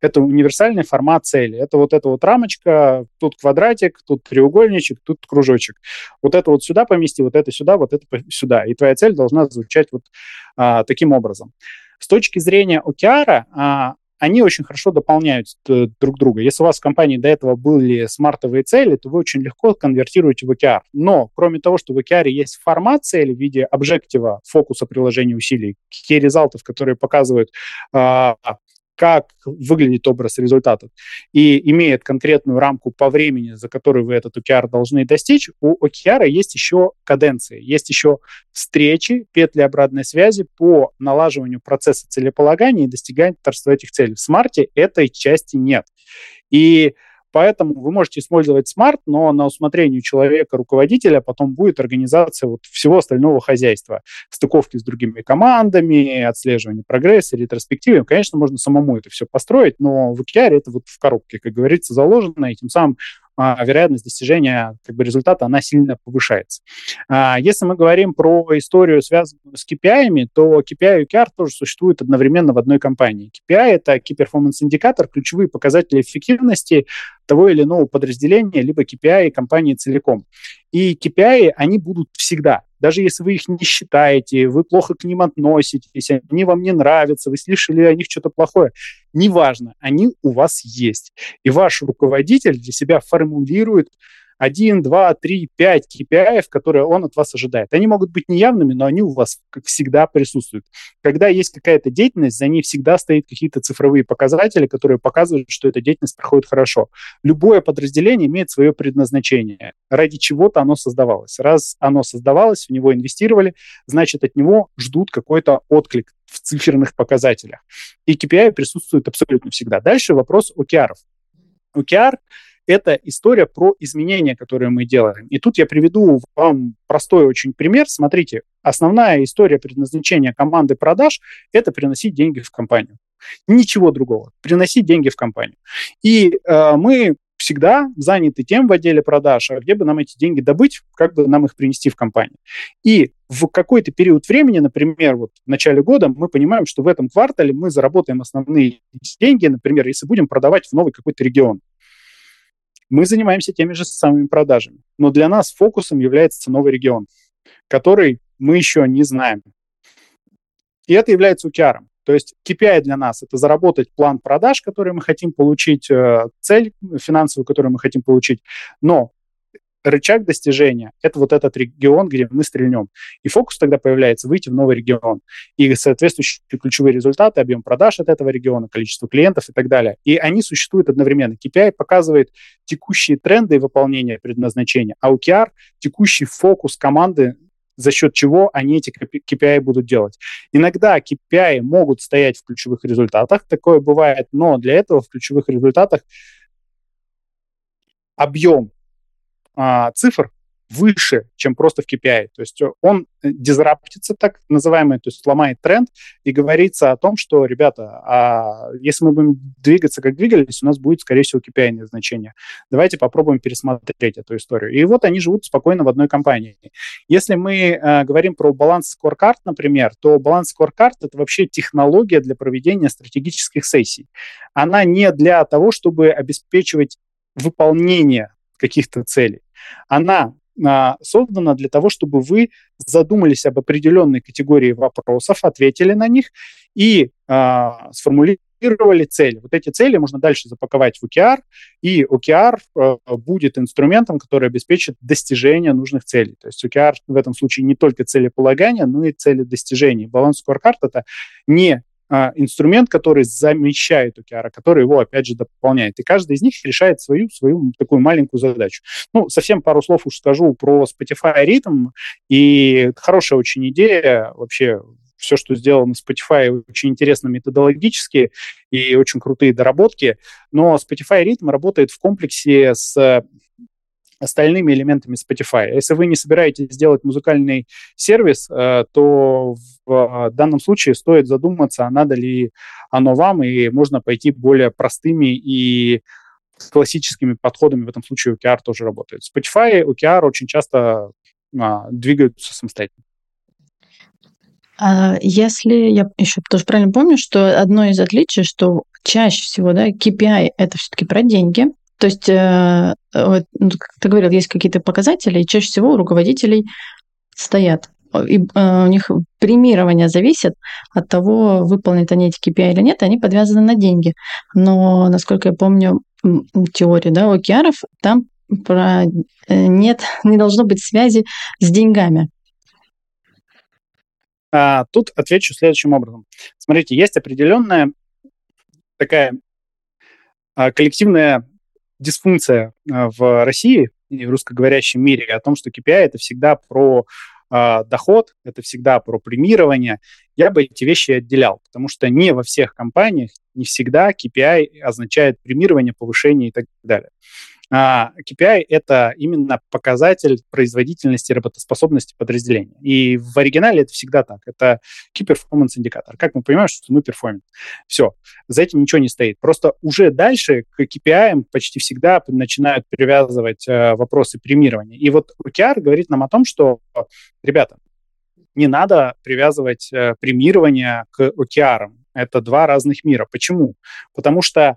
Это универсальный формат цели. Это вот эта вот рамочка, тут квадратик, тут треугольничек, тут кружочек. Вот это вот сюда помести, вот это сюда, вот это сюда. И твоя цель должна звучать вот а, таким образом. С точки зрения OKR, а, они очень хорошо дополняют э, друг друга. Если у вас в компании до этого были смартовые цели, то вы очень легко конвертируете в OKR. Но кроме того, что в OKR есть формат цели в виде объектива, фокуса приложения усилий, key результатов, которые показывают а, как выглядит образ результатов, и имеет конкретную рамку по времени, за которую вы этот OKR должны достичь, у OKR есть еще каденции, есть еще встречи, петли обратной связи по налаживанию процесса целеполагания и достигательства этих целей. В смарте этой части нет. И Поэтому вы можете использовать SMART, но на усмотрение человека, руководителя, потом будет организация вот всего остального хозяйства. Стыковки с другими командами, отслеживание прогресса, ретроспективы. Конечно, можно самому это все построить, но в OKR это вот в коробке, как говорится, заложено, и тем самым а, вероятность достижения как бы, результата, она сильно повышается. А, если мы говорим про историю, связанную с KPI, то KPI и OKR тоже существуют одновременно в одной компании. KPI — это Key Performance Indicator, ключевые показатели эффективности того или иного подразделения, либо KPI компании целиком. И KPI, они будут всегда. Даже если вы их не считаете, вы плохо к ним относитесь, они вам не нравятся, вы слышали о них что-то плохое, неважно, они у вас есть. И ваш руководитель для себя формулирует 1, 2, 3, 5 KPI, которые он от вас ожидает. Они могут быть неявными, но они у вас, как всегда, присутствуют. Когда есть какая-то деятельность, за ней всегда стоят какие-то цифровые показатели, которые показывают, что эта деятельность проходит хорошо. Любое подразделение имеет свое предназначение. Ради чего-то оно создавалось. Раз оно создавалось, в него инвестировали, значит, от него ждут какой-то отклик в циферных показателях. И KPI присутствует абсолютно всегда. Дальше вопрос OKR. OKR это история про изменения, которые мы делаем. И тут я приведу вам простой очень пример. Смотрите, основная история предназначения команды продаж – это приносить деньги в компанию. Ничего другого. Приносить деньги в компанию. И э, мы всегда заняты тем в отделе продаж, а где бы нам эти деньги добыть, как бы нам их принести в компанию. И в какой-то период времени, например, вот в начале года, мы понимаем, что в этом квартале мы заработаем основные деньги, например, если будем продавать в новый какой-то регион. Мы занимаемся теми же самыми продажами. Но для нас фокусом является новый регион, который мы еще не знаем. И это является OKR. То есть KPI для нас – это заработать план продаж, который мы хотим получить, э, цель финансовую, которую мы хотим получить. Но рычаг достижения – это вот этот регион, где мы стрельнем. И фокус тогда появляется выйти в новый регион. И соответствующие ключевые результаты, объем продаж от этого региона, количество клиентов и так далее. И они существуют одновременно. KPI показывает текущие тренды выполнения предназначения, а OKR – текущий фокус команды за счет чего они эти KPI будут делать. Иногда KPI могут стоять в ключевых результатах, такое бывает, но для этого в ключевых результатах объем а, цифр выше, чем просто в KPI. То есть он дизраптится, так называемый, то есть сломает тренд, и говорится о том, что, ребята, а если мы будем двигаться, как двигались, у нас будет, скорее всего, KPI значение. Давайте попробуем пересмотреть эту историю. И вот они живут спокойно в одной компании. Если мы э, говорим про баланс скоркарт, например, то баланс скоркарт — это вообще технология для проведения стратегических сессий. Она не для того, чтобы обеспечивать выполнение каких-то целей. Она а, создана для того, чтобы вы задумались об определенной категории вопросов, ответили на них и а, сформулировали цели. Вот эти цели можно дальше запаковать в OKR, и OKR а, будет инструментом, который обеспечит достижение нужных целей. То есть OKR в этом случае не только целеполагание, но и цели достижения. Баланс scorecard — это не инструмент, который замещает OKR, который его, опять же, дополняет. И каждый из них решает свою, свою такую маленькую задачу. Ну, совсем пару слов уж скажу про Spotify ритм. И хорошая очень идея вообще все, что сделано Spotify, очень интересно методологически и очень крутые доработки. Но Spotify ритм работает в комплексе с остальными элементами Spotify. Если вы не собираетесь сделать музыкальный сервис, э, то в данном случае стоит задуматься, а надо ли оно вам, и можно пойти более простыми и классическими подходами. В этом случае OKR тоже работает. Spotify, OKR очень часто а, двигаются самостоятельно. А если я еще тоже правильно помню, что одно из отличий, что чаще всего да, KPI это все-таки про деньги, то есть, э, вот, ну, как ты говорил, есть какие-то показатели, и чаще всего у руководителей стоят. И э, у них премирование зависит от того, выполнят они эти KPI или нет, они подвязаны на деньги. Но, насколько я помню, теорию да, океаров, там про э, нет, не должно быть связи с деньгами. А, тут отвечу следующим образом. Смотрите, есть определенная такая а, коллективная дисфункция а, в России и в русскоговорящем мире о том, что KPI это всегда про э, доход, это всегда про премирование, я бы эти вещи отделял, потому что не во всех компаниях, не всегда KPI означает премирование, повышение и так далее. А, KPI — это именно показатель производительности и работоспособности подразделения. И в оригинале это всегда так. Это Key Performance индикатор. Как мы понимаем, что мы перформим. Все. За этим ничего не стоит. Просто уже дальше к KPI почти всегда начинают привязывать э, вопросы премирования. И вот OKR говорит нам о том, что, ребята, не надо привязывать э, премирование к OKR. Это два разных мира. Почему? Потому что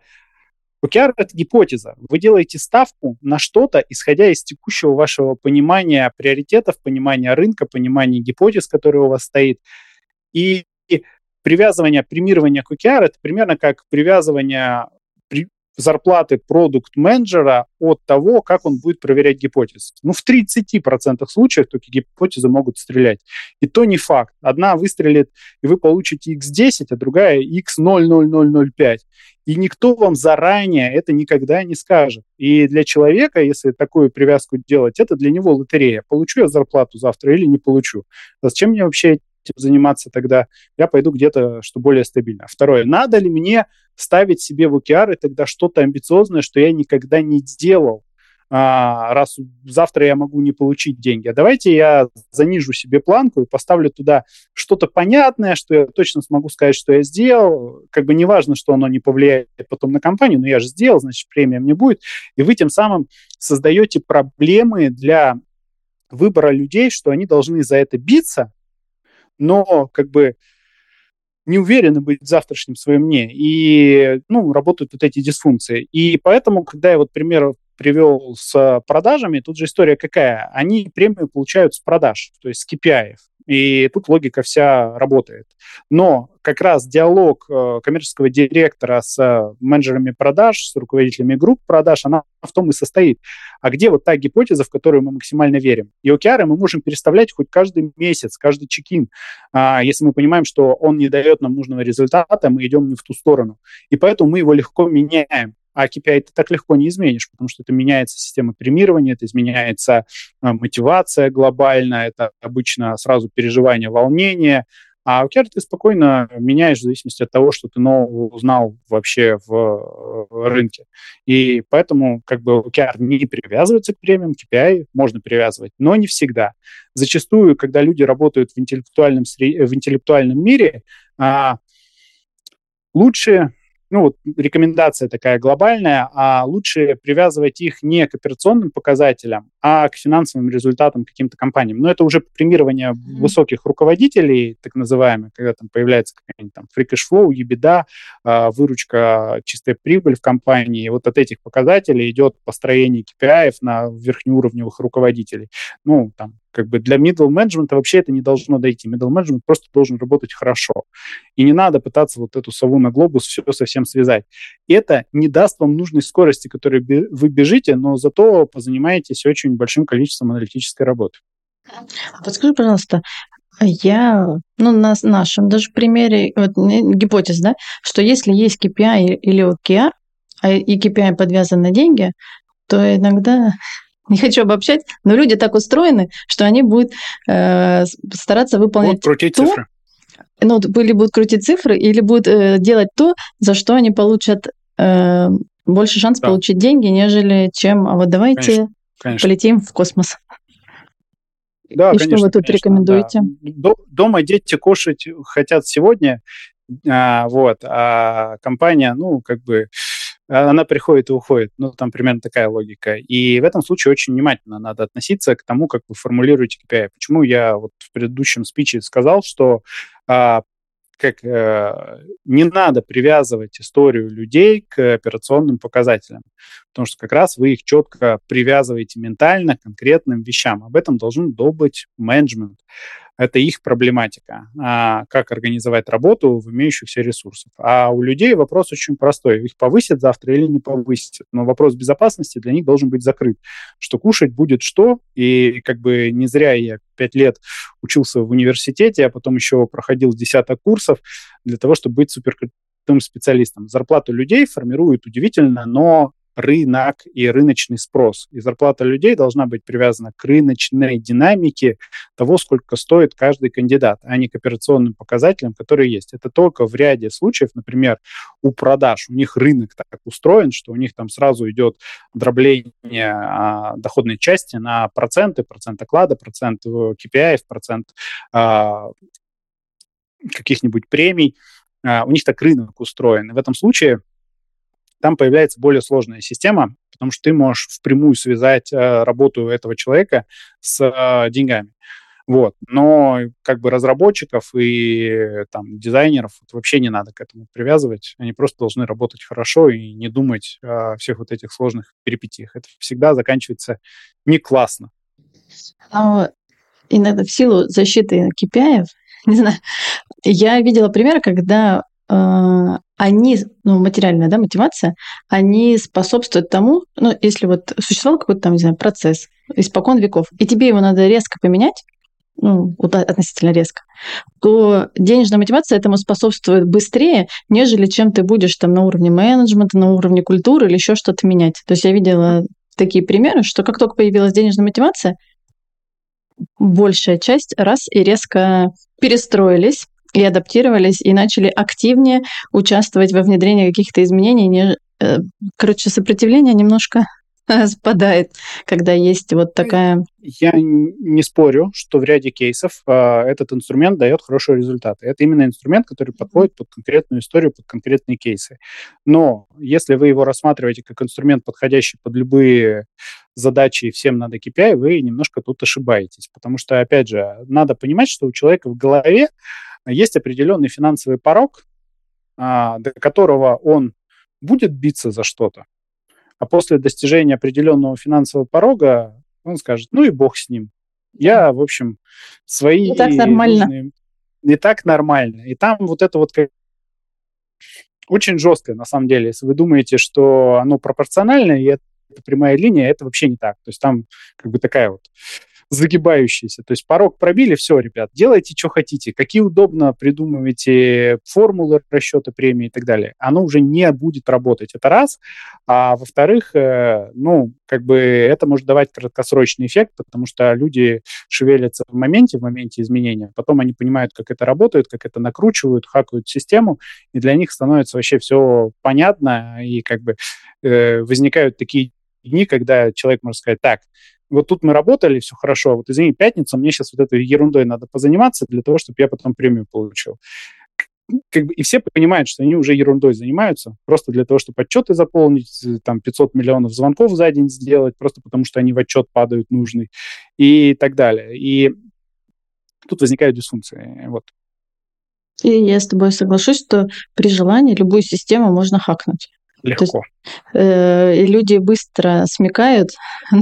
OKR — это гипотеза. Вы делаете ставку на что-то, исходя из текущего вашего понимания приоритетов, понимания рынка, понимания гипотез, которые у вас стоит. И привязывание, премирование к OKR — это примерно как привязывание зарплаты продукт-менеджера от того, как он будет проверять гипотезы. Ну, в 30% случаев только гипотезы могут стрелять. И то не факт. Одна выстрелит, и вы получите x10, а другая x00005. И никто вам заранее это никогда не скажет. И для человека, если такую привязку делать, это для него лотерея. Получу я зарплату завтра или не получу. Зачем мне вообще заниматься тогда? Я пойду где-то, что более стабильно. Второе. Надо ли мне ставить себе в OKR тогда что-то амбициозное, что я никогда не сделал, а, раз завтра я могу не получить деньги. А давайте я занижу себе планку и поставлю туда что-то понятное, что я точно смогу сказать, что я сделал. Как бы не важно, что оно не повлияет потом на компанию, но я же сделал, значит, премия мне будет. И вы тем самым создаете проблемы для выбора людей, что они должны за это биться, но как бы не уверены быть в завтрашнем своем мне, и, ну, работают вот эти дисфункции. И поэтому, когда я вот пример привел с продажами, тут же история какая? Они премию получают с продаж, то есть с KPI. И тут логика вся работает. Но как раз диалог э, коммерческого директора с э, менеджерами продаж, с руководителями групп продаж, она в том и состоит. А где вот та гипотеза, в которую мы максимально верим? И OKR мы можем переставлять хоть каждый месяц, каждый чекин. А, если мы понимаем, что он не дает нам нужного результата, мы идем не в ту сторону. И поэтому мы его легко меняем а KPI ты так легко не изменишь, потому что это меняется система премирования, это изменяется а, мотивация глобально, это обычно сразу переживание, волнение, а OKR ты спокойно меняешь в зависимости от того, что ты нового узнал вообще в рынке. И поэтому как бы OKR не привязывается к премиям, KPI можно привязывать, но не всегда. Зачастую, когда люди работают в интеллектуальном, в интеллектуальном мире, а, лучше ну, вот рекомендация такая глобальная, а лучше привязывать их не к операционным показателям, а к финансовым результатам каким-то компаниям. Но это уже премирование mm-hmm. высоких руководителей, так называемых, когда там появляется какая-нибудь там free cash flow, EBITDA, а, выручка, чистая прибыль в компании. Вот от этих показателей идет построение KPI на верхнеуровневых руководителей. Ну, там, как бы для middle management вообще это не должно дойти. Middle management просто должен работать хорошо. И не надо пытаться вот эту сову на глобус все совсем связать. Это не даст вам нужной скорости, которой вы бежите, но зато позанимаетесь очень большим количеством аналитической работы. А подскажи, пожалуйста, я, ну, на нашем даже примере, вот гипотез, да, что если есть KPI или OKR, а и KPI подвязан на деньги, то иногда не хочу обобщать, но люди так устроены, что они будут э, стараться выполнять крутить то, цифры. Ну, или будут крутить цифры, или будут э, делать то, за что они получат э, больше шанс да. получить деньги, нежели чем, а вот давайте конечно, конечно. полетим в космос. Да, И конечно, что вы тут конечно, рекомендуете? Да. Дома дети кушать хотят сегодня, а, вот, а компания, ну, как бы она приходит и уходит. Ну, там примерно такая логика. И в этом случае очень внимательно надо относиться к тому, как вы формулируете KPI. Почему я вот в предыдущем спиче сказал, что а, как э, не надо привязывать историю людей к операционным показателям, потому что как раз вы их четко привязываете ментально к конкретным вещам. Об этом должен думать менеджмент это их проблематика, а, как организовать работу в имеющихся ресурсах. А у людей вопрос очень простой. Их повысят завтра или не повысят. Но вопрос безопасности для них должен быть закрыт. Что кушать будет что, и как бы не зря я пять лет учился в университете, а потом еще проходил десяток курсов для того, чтобы быть суперкрутым специалистом. Зарплату людей формирует удивительно, но рынок и рыночный спрос. И зарплата людей должна быть привязана к рыночной динамике того, сколько стоит каждый кандидат, а не к операционным показателям, которые есть. Это только в ряде случаев, например, у продаж. У них рынок так устроен, что у них там сразу идет дробление а, доходной части на проценты, процент оклада, процент KPI, процент а, каких-нибудь премий. А, у них так рынок устроен. И в этом случае там появляется более сложная система, потому что ты можешь впрямую связать э, работу этого человека с э, деньгами. Вот. Но как бы разработчиков и там, дизайнеров вообще не надо к этому привязывать. Они просто должны работать хорошо и не думать о всех вот этих сложных перипетиях. Это всегда заканчивается не классно. А, иногда в силу защиты KPI, не знаю, я видела пример, когда э, они, ну, материальная, да, мотивация, они способствуют тому, ну, если вот существовал какой-то там, не знаю, процесс испокон веков, и тебе его надо резко поменять, ну, относительно резко, то денежная мотивация этому способствует быстрее, нежели чем ты будешь там на уровне менеджмента, на уровне культуры или еще что-то менять. То есть я видела такие примеры, что как только появилась денежная мотивация, большая часть раз и резко перестроились и адаптировались, и начали активнее участвовать во внедрении каких-то изменений. Не, э, короче, сопротивление немножко спадает, когда есть вот такая... Я не спорю, что в ряде кейсов э, этот инструмент дает хорошие результаты. Это именно инструмент, который подходит под конкретную историю, под конкретные кейсы. Но если вы его рассматриваете как инструмент, подходящий под любые задачи и всем надо KPI, вы немножко тут ошибаетесь. Потому что, опять же, надо понимать, что у человека в голове есть определенный финансовый порог, а, до которого он будет биться за что-то, а после достижения определенного финансового порога он скажет, ну и бог с ним. Я, в общем, свои... Не так нормально. Нужные, не так нормально. И там вот это вот как очень жесткое, на самом деле. Если вы думаете, что оно пропорционально, и это прямая линия, это вообще не так. То есть там как бы такая вот загибающийся. То есть порог пробили, все, ребят, делайте, что хотите. Какие удобно придумываете формулы расчета премии и так далее. Оно уже не будет работать. Это раз. А во-вторых, э, ну, как бы это может давать краткосрочный эффект, потому что люди шевелятся в моменте, в моменте изменения. Потом они понимают, как это работает, как это накручивают, хакают систему, и для них становится вообще все понятно, и как бы э, возникают такие дни, когда человек может сказать, так, вот тут мы работали, все хорошо, вот извини, пятница, мне сейчас вот этой ерундой надо позаниматься для того, чтобы я потом премию получил. Как бы, и все понимают, что они уже ерундой занимаются, просто для того, чтобы отчеты заполнить, там 500 миллионов звонков за день сделать, просто потому что они в отчет падают нужный и так далее. И тут возникают дисфункции. Вот. И я с тобой соглашусь, что при желании любую систему можно хакнуть. Легко. есть, э, и люди быстро смекают,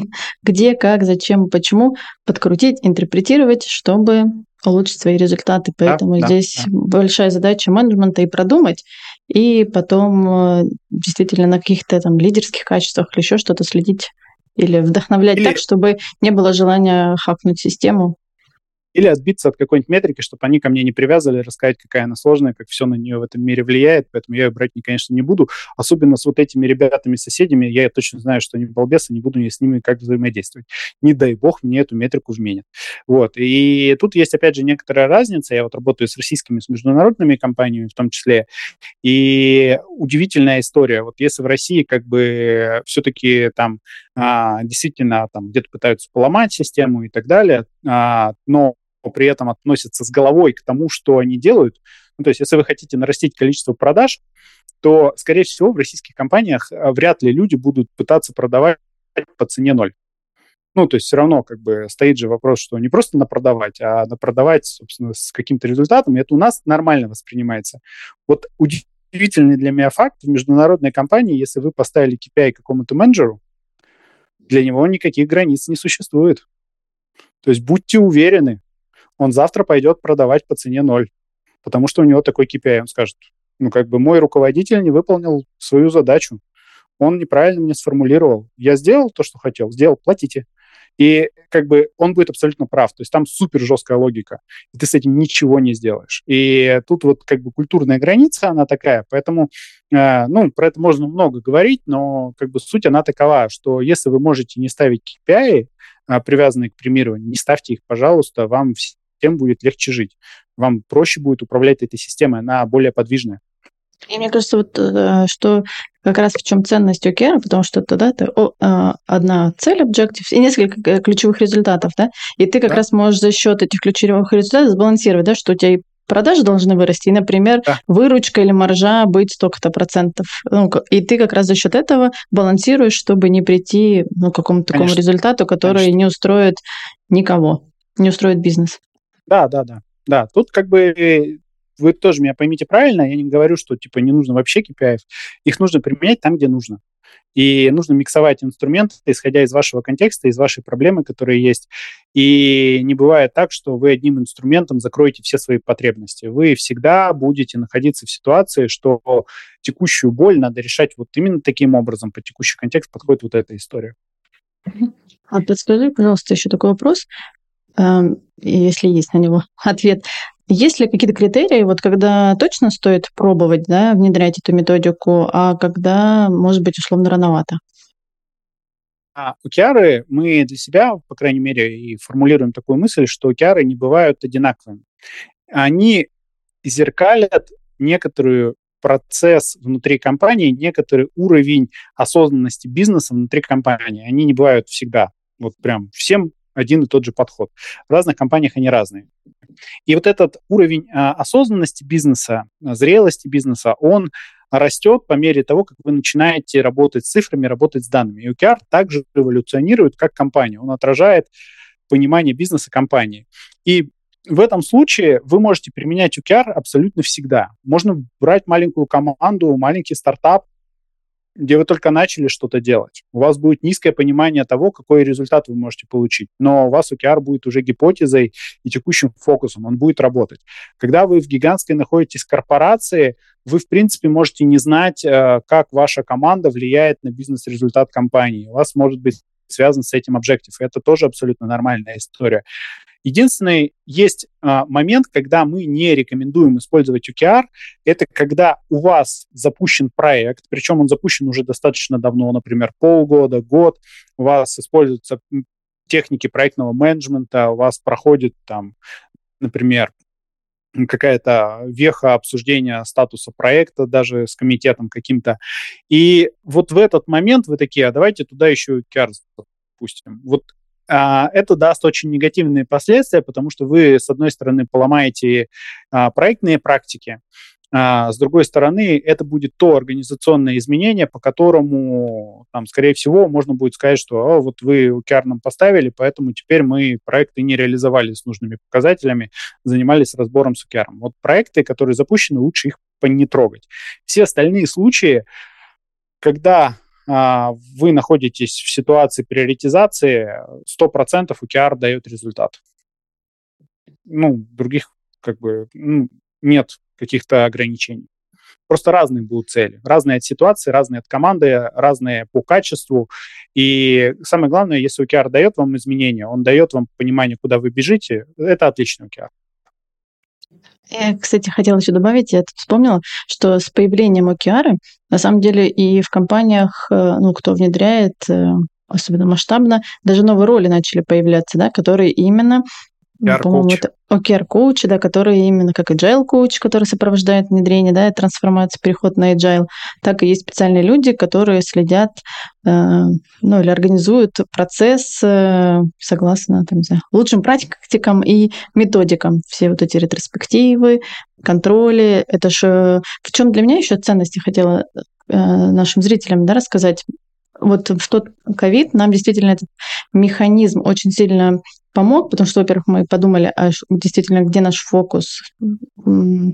где, как, зачем, почему подкрутить, интерпретировать, чтобы улучшить свои результаты. Поэтому да, здесь да. большая задача менеджмента и продумать, и потом э, действительно на каких-то там лидерских качествах или еще что-то следить или вдохновлять или... так, чтобы не было желания хакнуть систему или отбиться от какой-нибудь метрики, чтобы они ко мне не привязывали, рассказать, какая она сложная, как все на нее в этом мире влияет, поэтому я ее брать, конечно, не буду. Особенно с вот этими ребятами-соседями, я точно знаю, что они балбесы, не буду с ними как взаимодействовать. Не дай бог мне эту метрику вменят. Вот. И тут есть, опять же, некоторая разница. Я вот работаю с российскими, с международными компаниями в том числе. И удивительная история. Вот если в России как бы все-таки там а, действительно там где-то пытаются поломать систему и так далее, а, но при этом относятся с головой к тому, что они делают. Ну, то есть, если вы хотите нарастить количество продаж, то, скорее всего, в российских компаниях а, вряд ли люди будут пытаться продавать по цене ноль. Ну, то есть все равно как бы стоит же вопрос, что не просто на продавать, а на продавать, собственно, с каким-то результатом, и это у нас нормально воспринимается. Вот удивительный для меня факт в международной компании, если вы поставили KPI какому-то менеджеру, для него никаких границ не существует. То есть будьте уверены, он завтра пойдет продавать по цене ноль, потому что у него такой KPI. Он скажет, ну, как бы мой руководитель не выполнил свою задачу, он неправильно мне сформулировал. Я сделал то, что хотел, сделал, платите. И как бы он будет абсолютно прав. То есть там супер жесткая логика, и ты с этим ничего не сделаешь. И тут вот как бы культурная граница, она такая, поэтому, э, ну, про это можно много говорить, но как бы суть она такова, что если вы можете не ставить KPI, э, привязанные к премированию, не ставьте их, пожалуйста, вам тем будет легче жить. Вам проще будет управлять этой системой, она более подвижная. И мне кажется, вот, э, что как раз в чем ценность OKR, потому что тогда это э, одна цель, objective, и несколько э, ключевых результатов, да, и ты как да. раз можешь за счет этих ключевых результатов сбалансировать, да, что у тебя и продажи должны вырасти, и, например, да. выручка или маржа быть столько-то процентов. Ну, и ты как раз за счет этого балансируешь, чтобы не прийти ну, к какому-то такому результату, который Конечно. не устроит никого, не устроит бизнес. Да, да, да. Да, тут как бы вы тоже меня поймите правильно, я не говорю, что типа не нужно вообще KPI, их нужно применять там, где нужно. И нужно миксовать инструменты, исходя из вашего контекста, из вашей проблемы, которые есть. И не бывает так, что вы одним инструментом закроете все свои потребности. Вы всегда будете находиться в ситуации, что текущую боль надо решать вот именно таким образом. По текущий контекст подходит вот эта история. А подскажи, пожалуйста, еще такой вопрос, если есть на него ответ. Есть ли какие-то критерии, вот когда точно стоит пробовать, да, внедрять эту методику, а когда, может быть, условно рановато? А OKR мы для себя, по крайней мере, и формулируем такую мысль, что OKR не бывают одинаковыми. Они зеркалят некоторую процесс внутри компании, некоторый уровень осознанности бизнеса внутри компании. Они не бывают всегда. Вот прям всем один и тот же подход. В разных компаниях они разные. И вот этот уровень а, осознанности бизнеса, зрелости бизнеса, он растет по мере того, как вы начинаете работать с цифрами, работать с данными. И OKR также эволюционирует как компания. Он отражает понимание бизнеса компании. И в этом случае вы можете применять OKR абсолютно всегда. Можно брать маленькую команду, маленький стартап, где вы только начали что-то делать. У вас будет низкое понимание того, какой результат вы можете получить. Но у вас OKR будет уже гипотезой и текущим фокусом, он будет работать. Когда вы в гигантской находитесь корпорации, вы, в принципе, можете не знать, э, как ваша команда влияет на бизнес-результат компании. У вас может быть связан с этим объектив. Это тоже абсолютно нормальная история. Единственный есть а, момент, когда мы не рекомендуем использовать OKR, это когда у вас запущен проект, причем он запущен уже достаточно давно, например, полгода, год, у вас используются техники проектного менеджмента, у вас проходит там, например, какая-то веха обсуждения статуса проекта даже с комитетом каким-то. И вот в этот момент вы такие, а давайте туда еще OKR запустим. Вот это даст очень негативные последствия, потому что вы, с одной стороны, поломаете а, проектные практики, а с другой стороны, это будет то организационное изменение, по которому, там, скорее всего, можно будет сказать, что О, вот вы OKR нам поставили, поэтому теперь мы проекты не реализовали с нужными показателями, занимались разбором с OKR. Вот проекты, которые запущены, лучше их не трогать. Все остальные случаи, когда а, вы находитесь в ситуации приоритизации, 100% OKR дает результат. Ну, других как бы ну, нет каких-то ограничений. Просто разные будут цели. Разные от ситуации, разные от команды, разные по качеству. И самое главное, если OKR дает вам изменения, он дает вам понимание, куда вы бежите, это отличный OKR. Я, кстати, хотела еще добавить, я тут вспомнила, что с появлением OKR, на самом деле и в компаниях, э, ну, кто внедряет, э, особенно масштабно, даже новые роли начали появляться, да, которые именно по-моему, это OKR коуч, да, который именно как agile коуч, который сопровождает внедрение, да, трансформацию, переход на agile, так и есть специальные люди, которые следят, э, ну, или организуют процесс э, согласно, там, знаю, лучшим практикам и методикам. Все вот эти ретроспективы, контроли, это же в чем для меня еще ценности хотела э, нашим зрителям да, рассказать. Вот в тот ковид нам действительно этот механизм очень сильно помог, потому что, во-первых, мы подумали, а действительно, где наш фокус,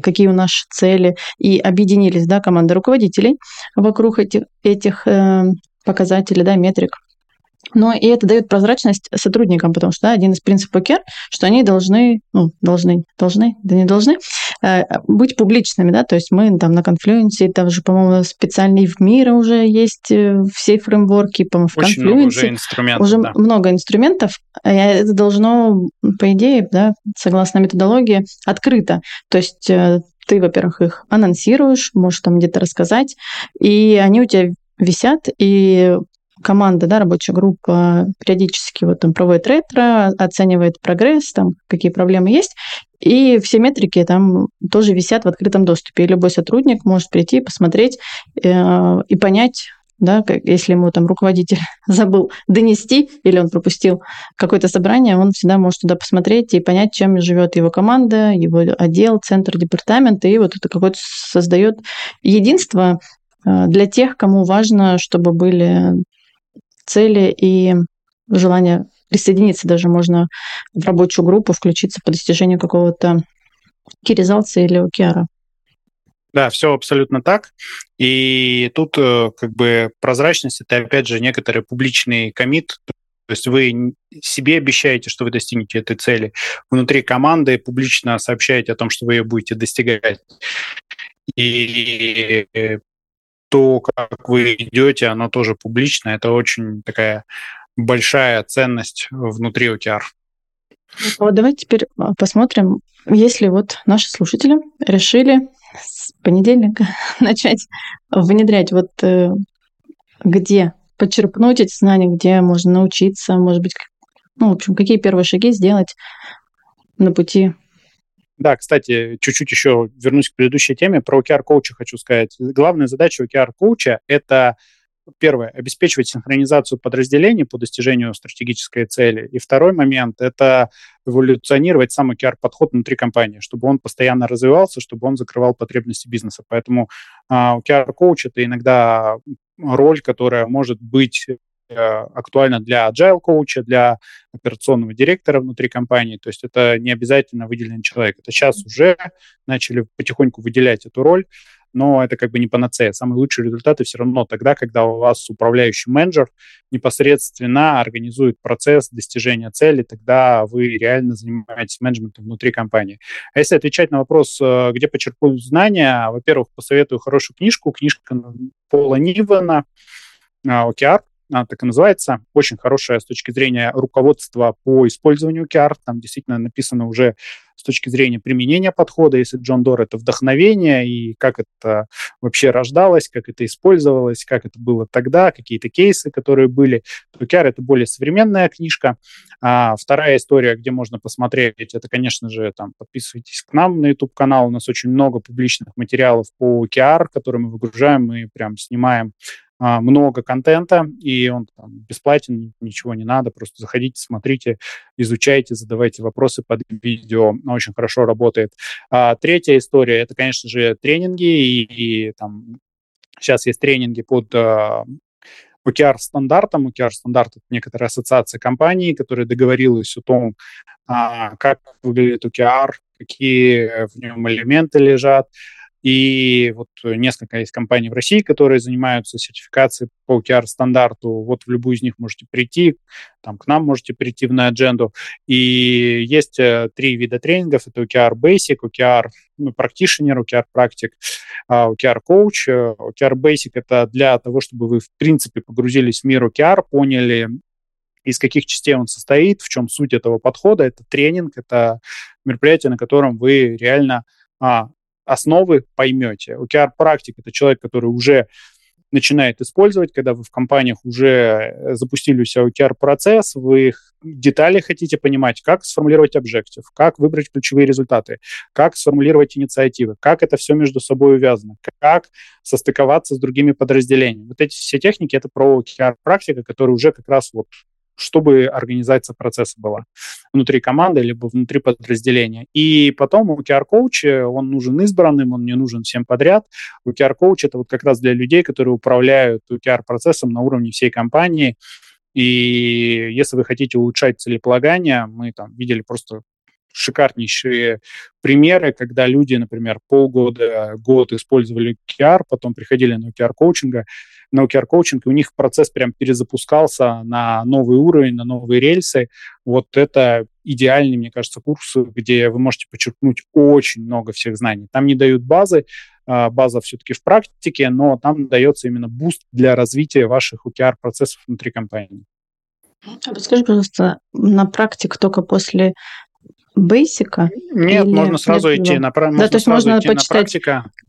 какие у нас цели, и объединились, да, команда руководителей вокруг этих, этих э, показателей, да, метрик. Но и это дает прозрачность сотрудникам, потому что да, один из принципов КЕР, что они должны, ну, должны, должны, да не должны, э, быть публичными, да, то есть мы там на конфлюенсе, там же, по-моему, специальный в мире уже есть э, все фреймворки, по-моему, в Очень много уже инструментов, Уже да. много инструментов, это должно, по идее, да, согласно методологии, открыто, то есть э, ты, во-первых, их анонсируешь, можешь там где-то рассказать, и они у тебя висят, и команда, да, рабочая группа периодически вот там проводит ретро, оценивает прогресс, там какие проблемы есть, и все метрики там тоже висят в открытом доступе. И любой сотрудник может прийти, посмотреть э, и понять, да, как, если ему там руководитель забыл донести или он пропустил какое-то собрание, он всегда может туда посмотреть и понять, чем живет его команда, его отдел, центр, департамент, и вот это какое-то создает единство э, для тех, кому важно, чтобы были цели и желание присоединиться даже можно в рабочую группу, включиться по достижению какого-то киризации или океара. Да, все абсолютно так. И тут э, как бы прозрачность это опять же некоторый публичный комит, то есть вы себе обещаете, что вы достигнете этой цели. Внутри команды публично сообщаете о том, что вы ее будете достигать. И то, как вы идете, оно тоже публично. Это очень такая большая ценность внутри OKR. Вот давайте теперь а, посмотрим, если вот наши слушатели решили с понедельника начать внедрять, вот э, где почерпнуть эти знания, где можно научиться, может быть, ну, в общем, какие первые шаги сделать на пути да, кстати, чуть-чуть еще вернусь к предыдущей теме. Про OKR-коуча хочу сказать. Главная задача OKR-коуча — это первое, обеспечивать синхронизацию подразделений по достижению стратегической цели. И второй момент – это эволюционировать сам OKR-подход внутри компании, чтобы он постоянно развивался, чтобы он закрывал потребности бизнеса. Поэтому а, OKR-коуч – это иногда роль, которая может быть э, актуальна для agile коуча, для операционного директора внутри компании. То есть это не обязательно выделенный человек. Это сейчас уже начали потихоньку выделять эту роль но это как бы не панацея. Самые лучшие результаты все равно тогда, когда у вас управляющий менеджер непосредственно организует процесс достижения цели, тогда вы реально занимаетесь менеджментом внутри компании. А если отвечать на вопрос, э, где почерпнуть знания, во-первых, посоветую хорошую книжку, книжка Пола Нивана «OKR», она так и называется, очень хорошая с точки зрения руководства по использованию OKR. Там действительно написано уже с точки зрения применения подхода, если Джон Дор это вдохновение, и как это вообще рождалось, как это использовалось, как это было тогда, какие-то кейсы, которые были. OKR это более современная книжка. А вторая история, где можно посмотреть, это, конечно же, там, подписывайтесь к нам на YouTube-канал, у нас очень много публичных материалов по OKR, которые мы выгружаем, мы прям снимаем много контента, и он там, бесплатен, ничего не надо, просто заходите, смотрите, изучайте, задавайте вопросы под видео, очень хорошо работает. А, третья история, это, конечно же, тренинги, и, и там сейчас есть тренинги под а, OKR-стандартом. OKR-стандарт — это некоторая ассоциация компаний, которая договорилась о том, а, как выглядит OKR, какие в нем элементы лежат, и вот несколько есть компаний в России, которые занимаются сертификацией по OKR-стандарту. Вот в любую из них можете прийти, там к нам можете прийти в адженду. И есть э, три вида тренингов. Это OKR Basic, OKR ну, Practitioner, OKR Practic, OKR Coach. OKR Basic — это для того, чтобы вы, в принципе, погрузились в мир OKR, поняли, из каких частей он состоит, в чем суть этого подхода. Это тренинг, это мероприятие, на котором вы реально а, основы поймете. OKR-практик – это человек, который уже начинает использовать, когда вы в компаниях уже э, запустили у себя OKR-процесс, вы их детали хотите понимать, как сформулировать объектив, как выбрать ключевые результаты, как сформулировать инициативы, как это все между собой увязано, как состыковаться с другими подразделениями. Вот эти все техники — это про OKR-практика, которая уже как раз вот чтобы организация процесса была внутри команды либо внутри подразделения. И потом OKR-коуч, он нужен избранным, он не нужен всем подряд. OKR-коуч — это вот как раз для людей, которые управляют OKR-процессом на уровне всей компании. И если вы хотите улучшать целеполагание, мы там видели просто шикарнейшие примеры, когда люди, например, полгода, год использовали OKR, потом приходили на OKR-коучинга, на OKR-коучинг, и у них процесс прям перезапускался на новый уровень, на новые рельсы. Вот это идеальный, мне кажется, курс, где вы можете подчеркнуть очень много всех знаний. Там не дают базы, а, база все-таки в практике, но там дается именно boost для развития ваших OKR-процессов внутри компании. А подскажи, пожалуйста, на практике только после бейсика? Нет, или... можно сразу идти на практику. Да, то есть можно почитать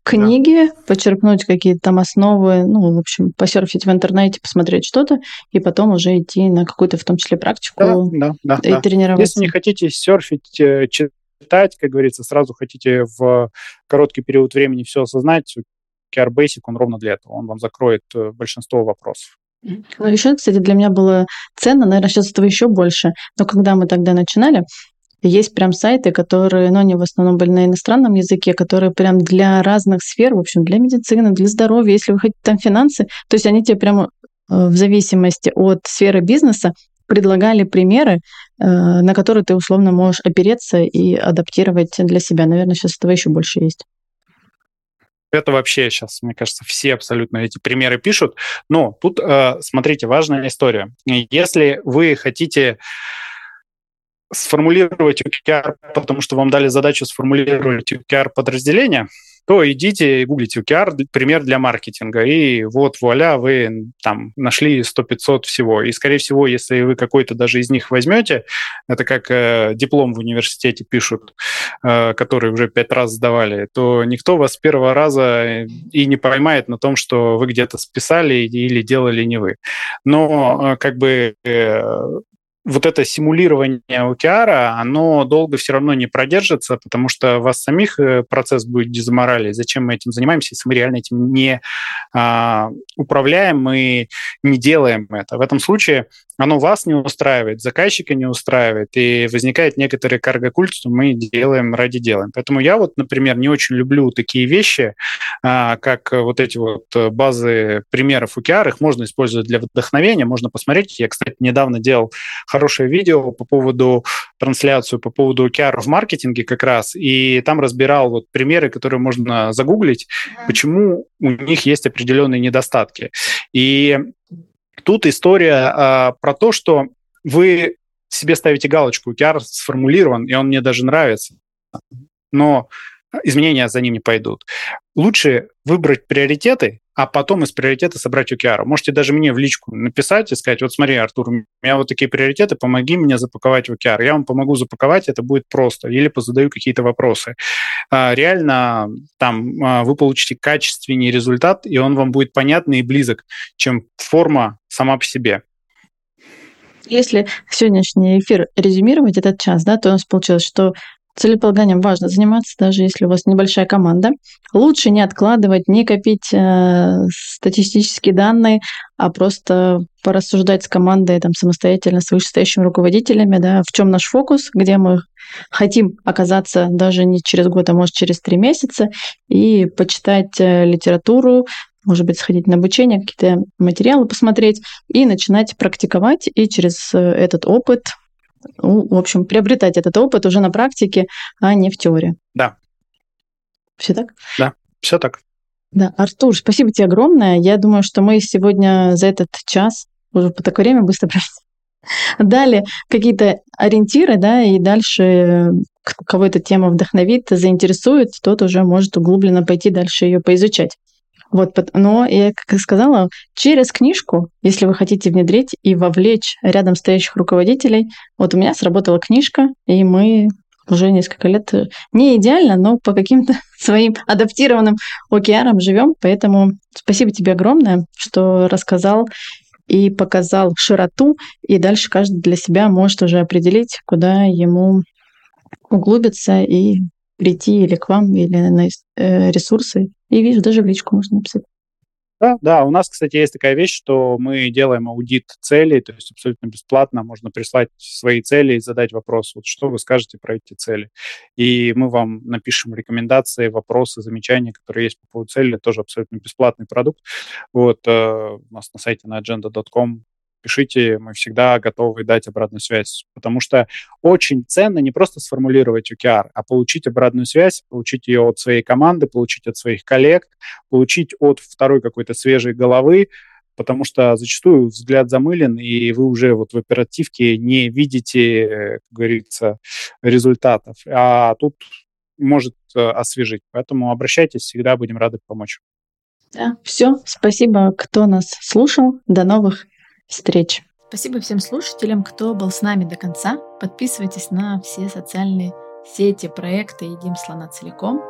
книги, да. почерпнуть какие-то там основы, ну, в общем, посерфить в интернете, посмотреть что-то, и потом уже идти на какую-то, в том числе, практику да, да, и да. тренироваться. Если не хотите серфить, э, читать, как говорится, сразу хотите в короткий период времени все осознать, QR Basic, он ровно для этого. Он вам закроет э, большинство вопросов. Ну, еще, кстати, для меня было ценно, наверное, сейчас этого еще больше, но когда мы тогда начинали, есть прям сайты, которые, ну, они в основном были на иностранном языке, которые прям для разных сфер, в общем, для медицины, для здоровья, если вы хотите там финансы, то есть они тебе прямо э, в зависимости от сферы бизнеса предлагали примеры, э, на которые ты условно можешь опереться и адаптировать для себя. Наверное, сейчас этого еще больше есть. Это вообще сейчас, мне кажется, все абсолютно эти примеры пишут. Но тут, э, смотрите, важная история. Если вы хотите сформулировать OKR, потому что вам дали задачу сформулировать OKR-подразделение, то идите и гуглите OKR, пример для маркетинга, и вот, вуаля, вы там нашли 100-500 всего. И, скорее всего, если вы какой-то даже из них возьмете, это как э, диплом в университете пишут, э, который уже пять раз сдавали, то никто вас с первого раза и не поймает на том, что вы где-то списали или делали не вы. Но э, как бы э, вот это симулирование OKR, оно долго все равно не продержится, потому что вас самих э, процесс будет дезморалить. Зачем мы этим занимаемся, если мы реально этим не а, управляем и не делаем это? В этом случае оно вас не устраивает, заказчика не устраивает, и возникает некоторый карго-культ, что мы делаем ради делаем. Поэтому я вот, например, не очень люблю такие вещи, а, как вот эти вот базы примеров OKR, их можно использовать для вдохновения, можно посмотреть. Я, кстати, недавно делал хорошее видео по поводу трансляцию, по поводу OKR в маркетинге как раз, и там разбирал вот примеры, которые можно загуглить, почему у них есть определенные недостатки. И Тут история а, про то, что вы себе ставите галочку, QR сформулирован, и он мне даже нравится, но изменения за ним не пойдут. Лучше выбрать приоритеты, а потом из приоритета собрать OKR. Можете даже мне в личку написать и сказать, вот смотри, Артур, у меня вот такие приоритеты, помоги мне запаковать в OKR. Я вам помогу запаковать, это будет просто. Или позадаю какие-то вопросы. А, реально там а, вы получите качественный результат, и он вам будет понятный и близок, чем форма сама по себе. Если сегодняшний эфир резюмировать этот час, да, то у нас получилось, что целеполаганием важно заниматься, даже если у вас небольшая команда. Лучше не откладывать, не копить э, статистические данные, а просто порассуждать с командой там, самостоятельно, с вышестоящими руководителями, да, в чем наш фокус, где мы хотим оказаться даже не через год, а может через три месяца, и почитать э, литературу, может быть, сходить на обучение, какие-то материалы посмотреть и начинать практиковать, и через э, этот опыт в общем, приобретать этот опыт уже на практике, а не в теории. Да. Все так? Да, все так. Да, Артур, спасибо тебе огромное. Я думаю, что мы сегодня за этот час, уже по такое время быстро дали какие-то ориентиры, да, и дальше кого эта тема вдохновит, заинтересует, тот уже может углубленно пойти дальше ее поизучать. Вот, но я, как и сказала, через книжку, если вы хотите внедрить и вовлечь рядом стоящих руководителей, вот у меня сработала книжка, и мы уже несколько лет э, не идеально, но по каким-то своим адаптированным океарам живем. Поэтому спасибо тебе огромное, что рассказал и показал широту, и дальше каждый для себя может уже определить, куда ему углубиться и прийти или к вам, или на э, ресурсы. И вижу, даже в личку можно написать. Да, да, у нас, кстати, есть такая вещь, что мы делаем аудит целей, то есть абсолютно бесплатно можно прислать свои цели и задать вопрос, вот что вы скажете про эти цели. И мы вам напишем рекомендации, вопросы, замечания, которые есть по поводу цели, тоже абсолютно бесплатный продукт. Вот э, у нас на сайте на agenda.com пишите, мы всегда готовы дать обратную связь. Потому что очень ценно не просто сформулировать OKR, а получить обратную связь, получить ее от своей команды, получить от своих коллег, получить от второй какой-то свежей головы, потому что зачастую взгляд замылен, и вы уже вот в оперативке не видите, как говорится, результатов. А тут может э, освежить. Поэтому обращайтесь, всегда будем рады помочь. Да, все. Спасибо, кто нас слушал. До новых встреч. Спасибо всем слушателям, кто был с нами до конца. Подписывайтесь на все социальные сети, проекты «Едим слона целиком».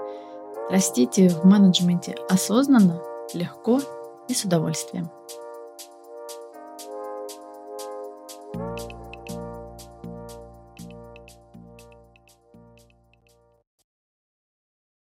Растите в менеджменте осознанно, легко и с удовольствием.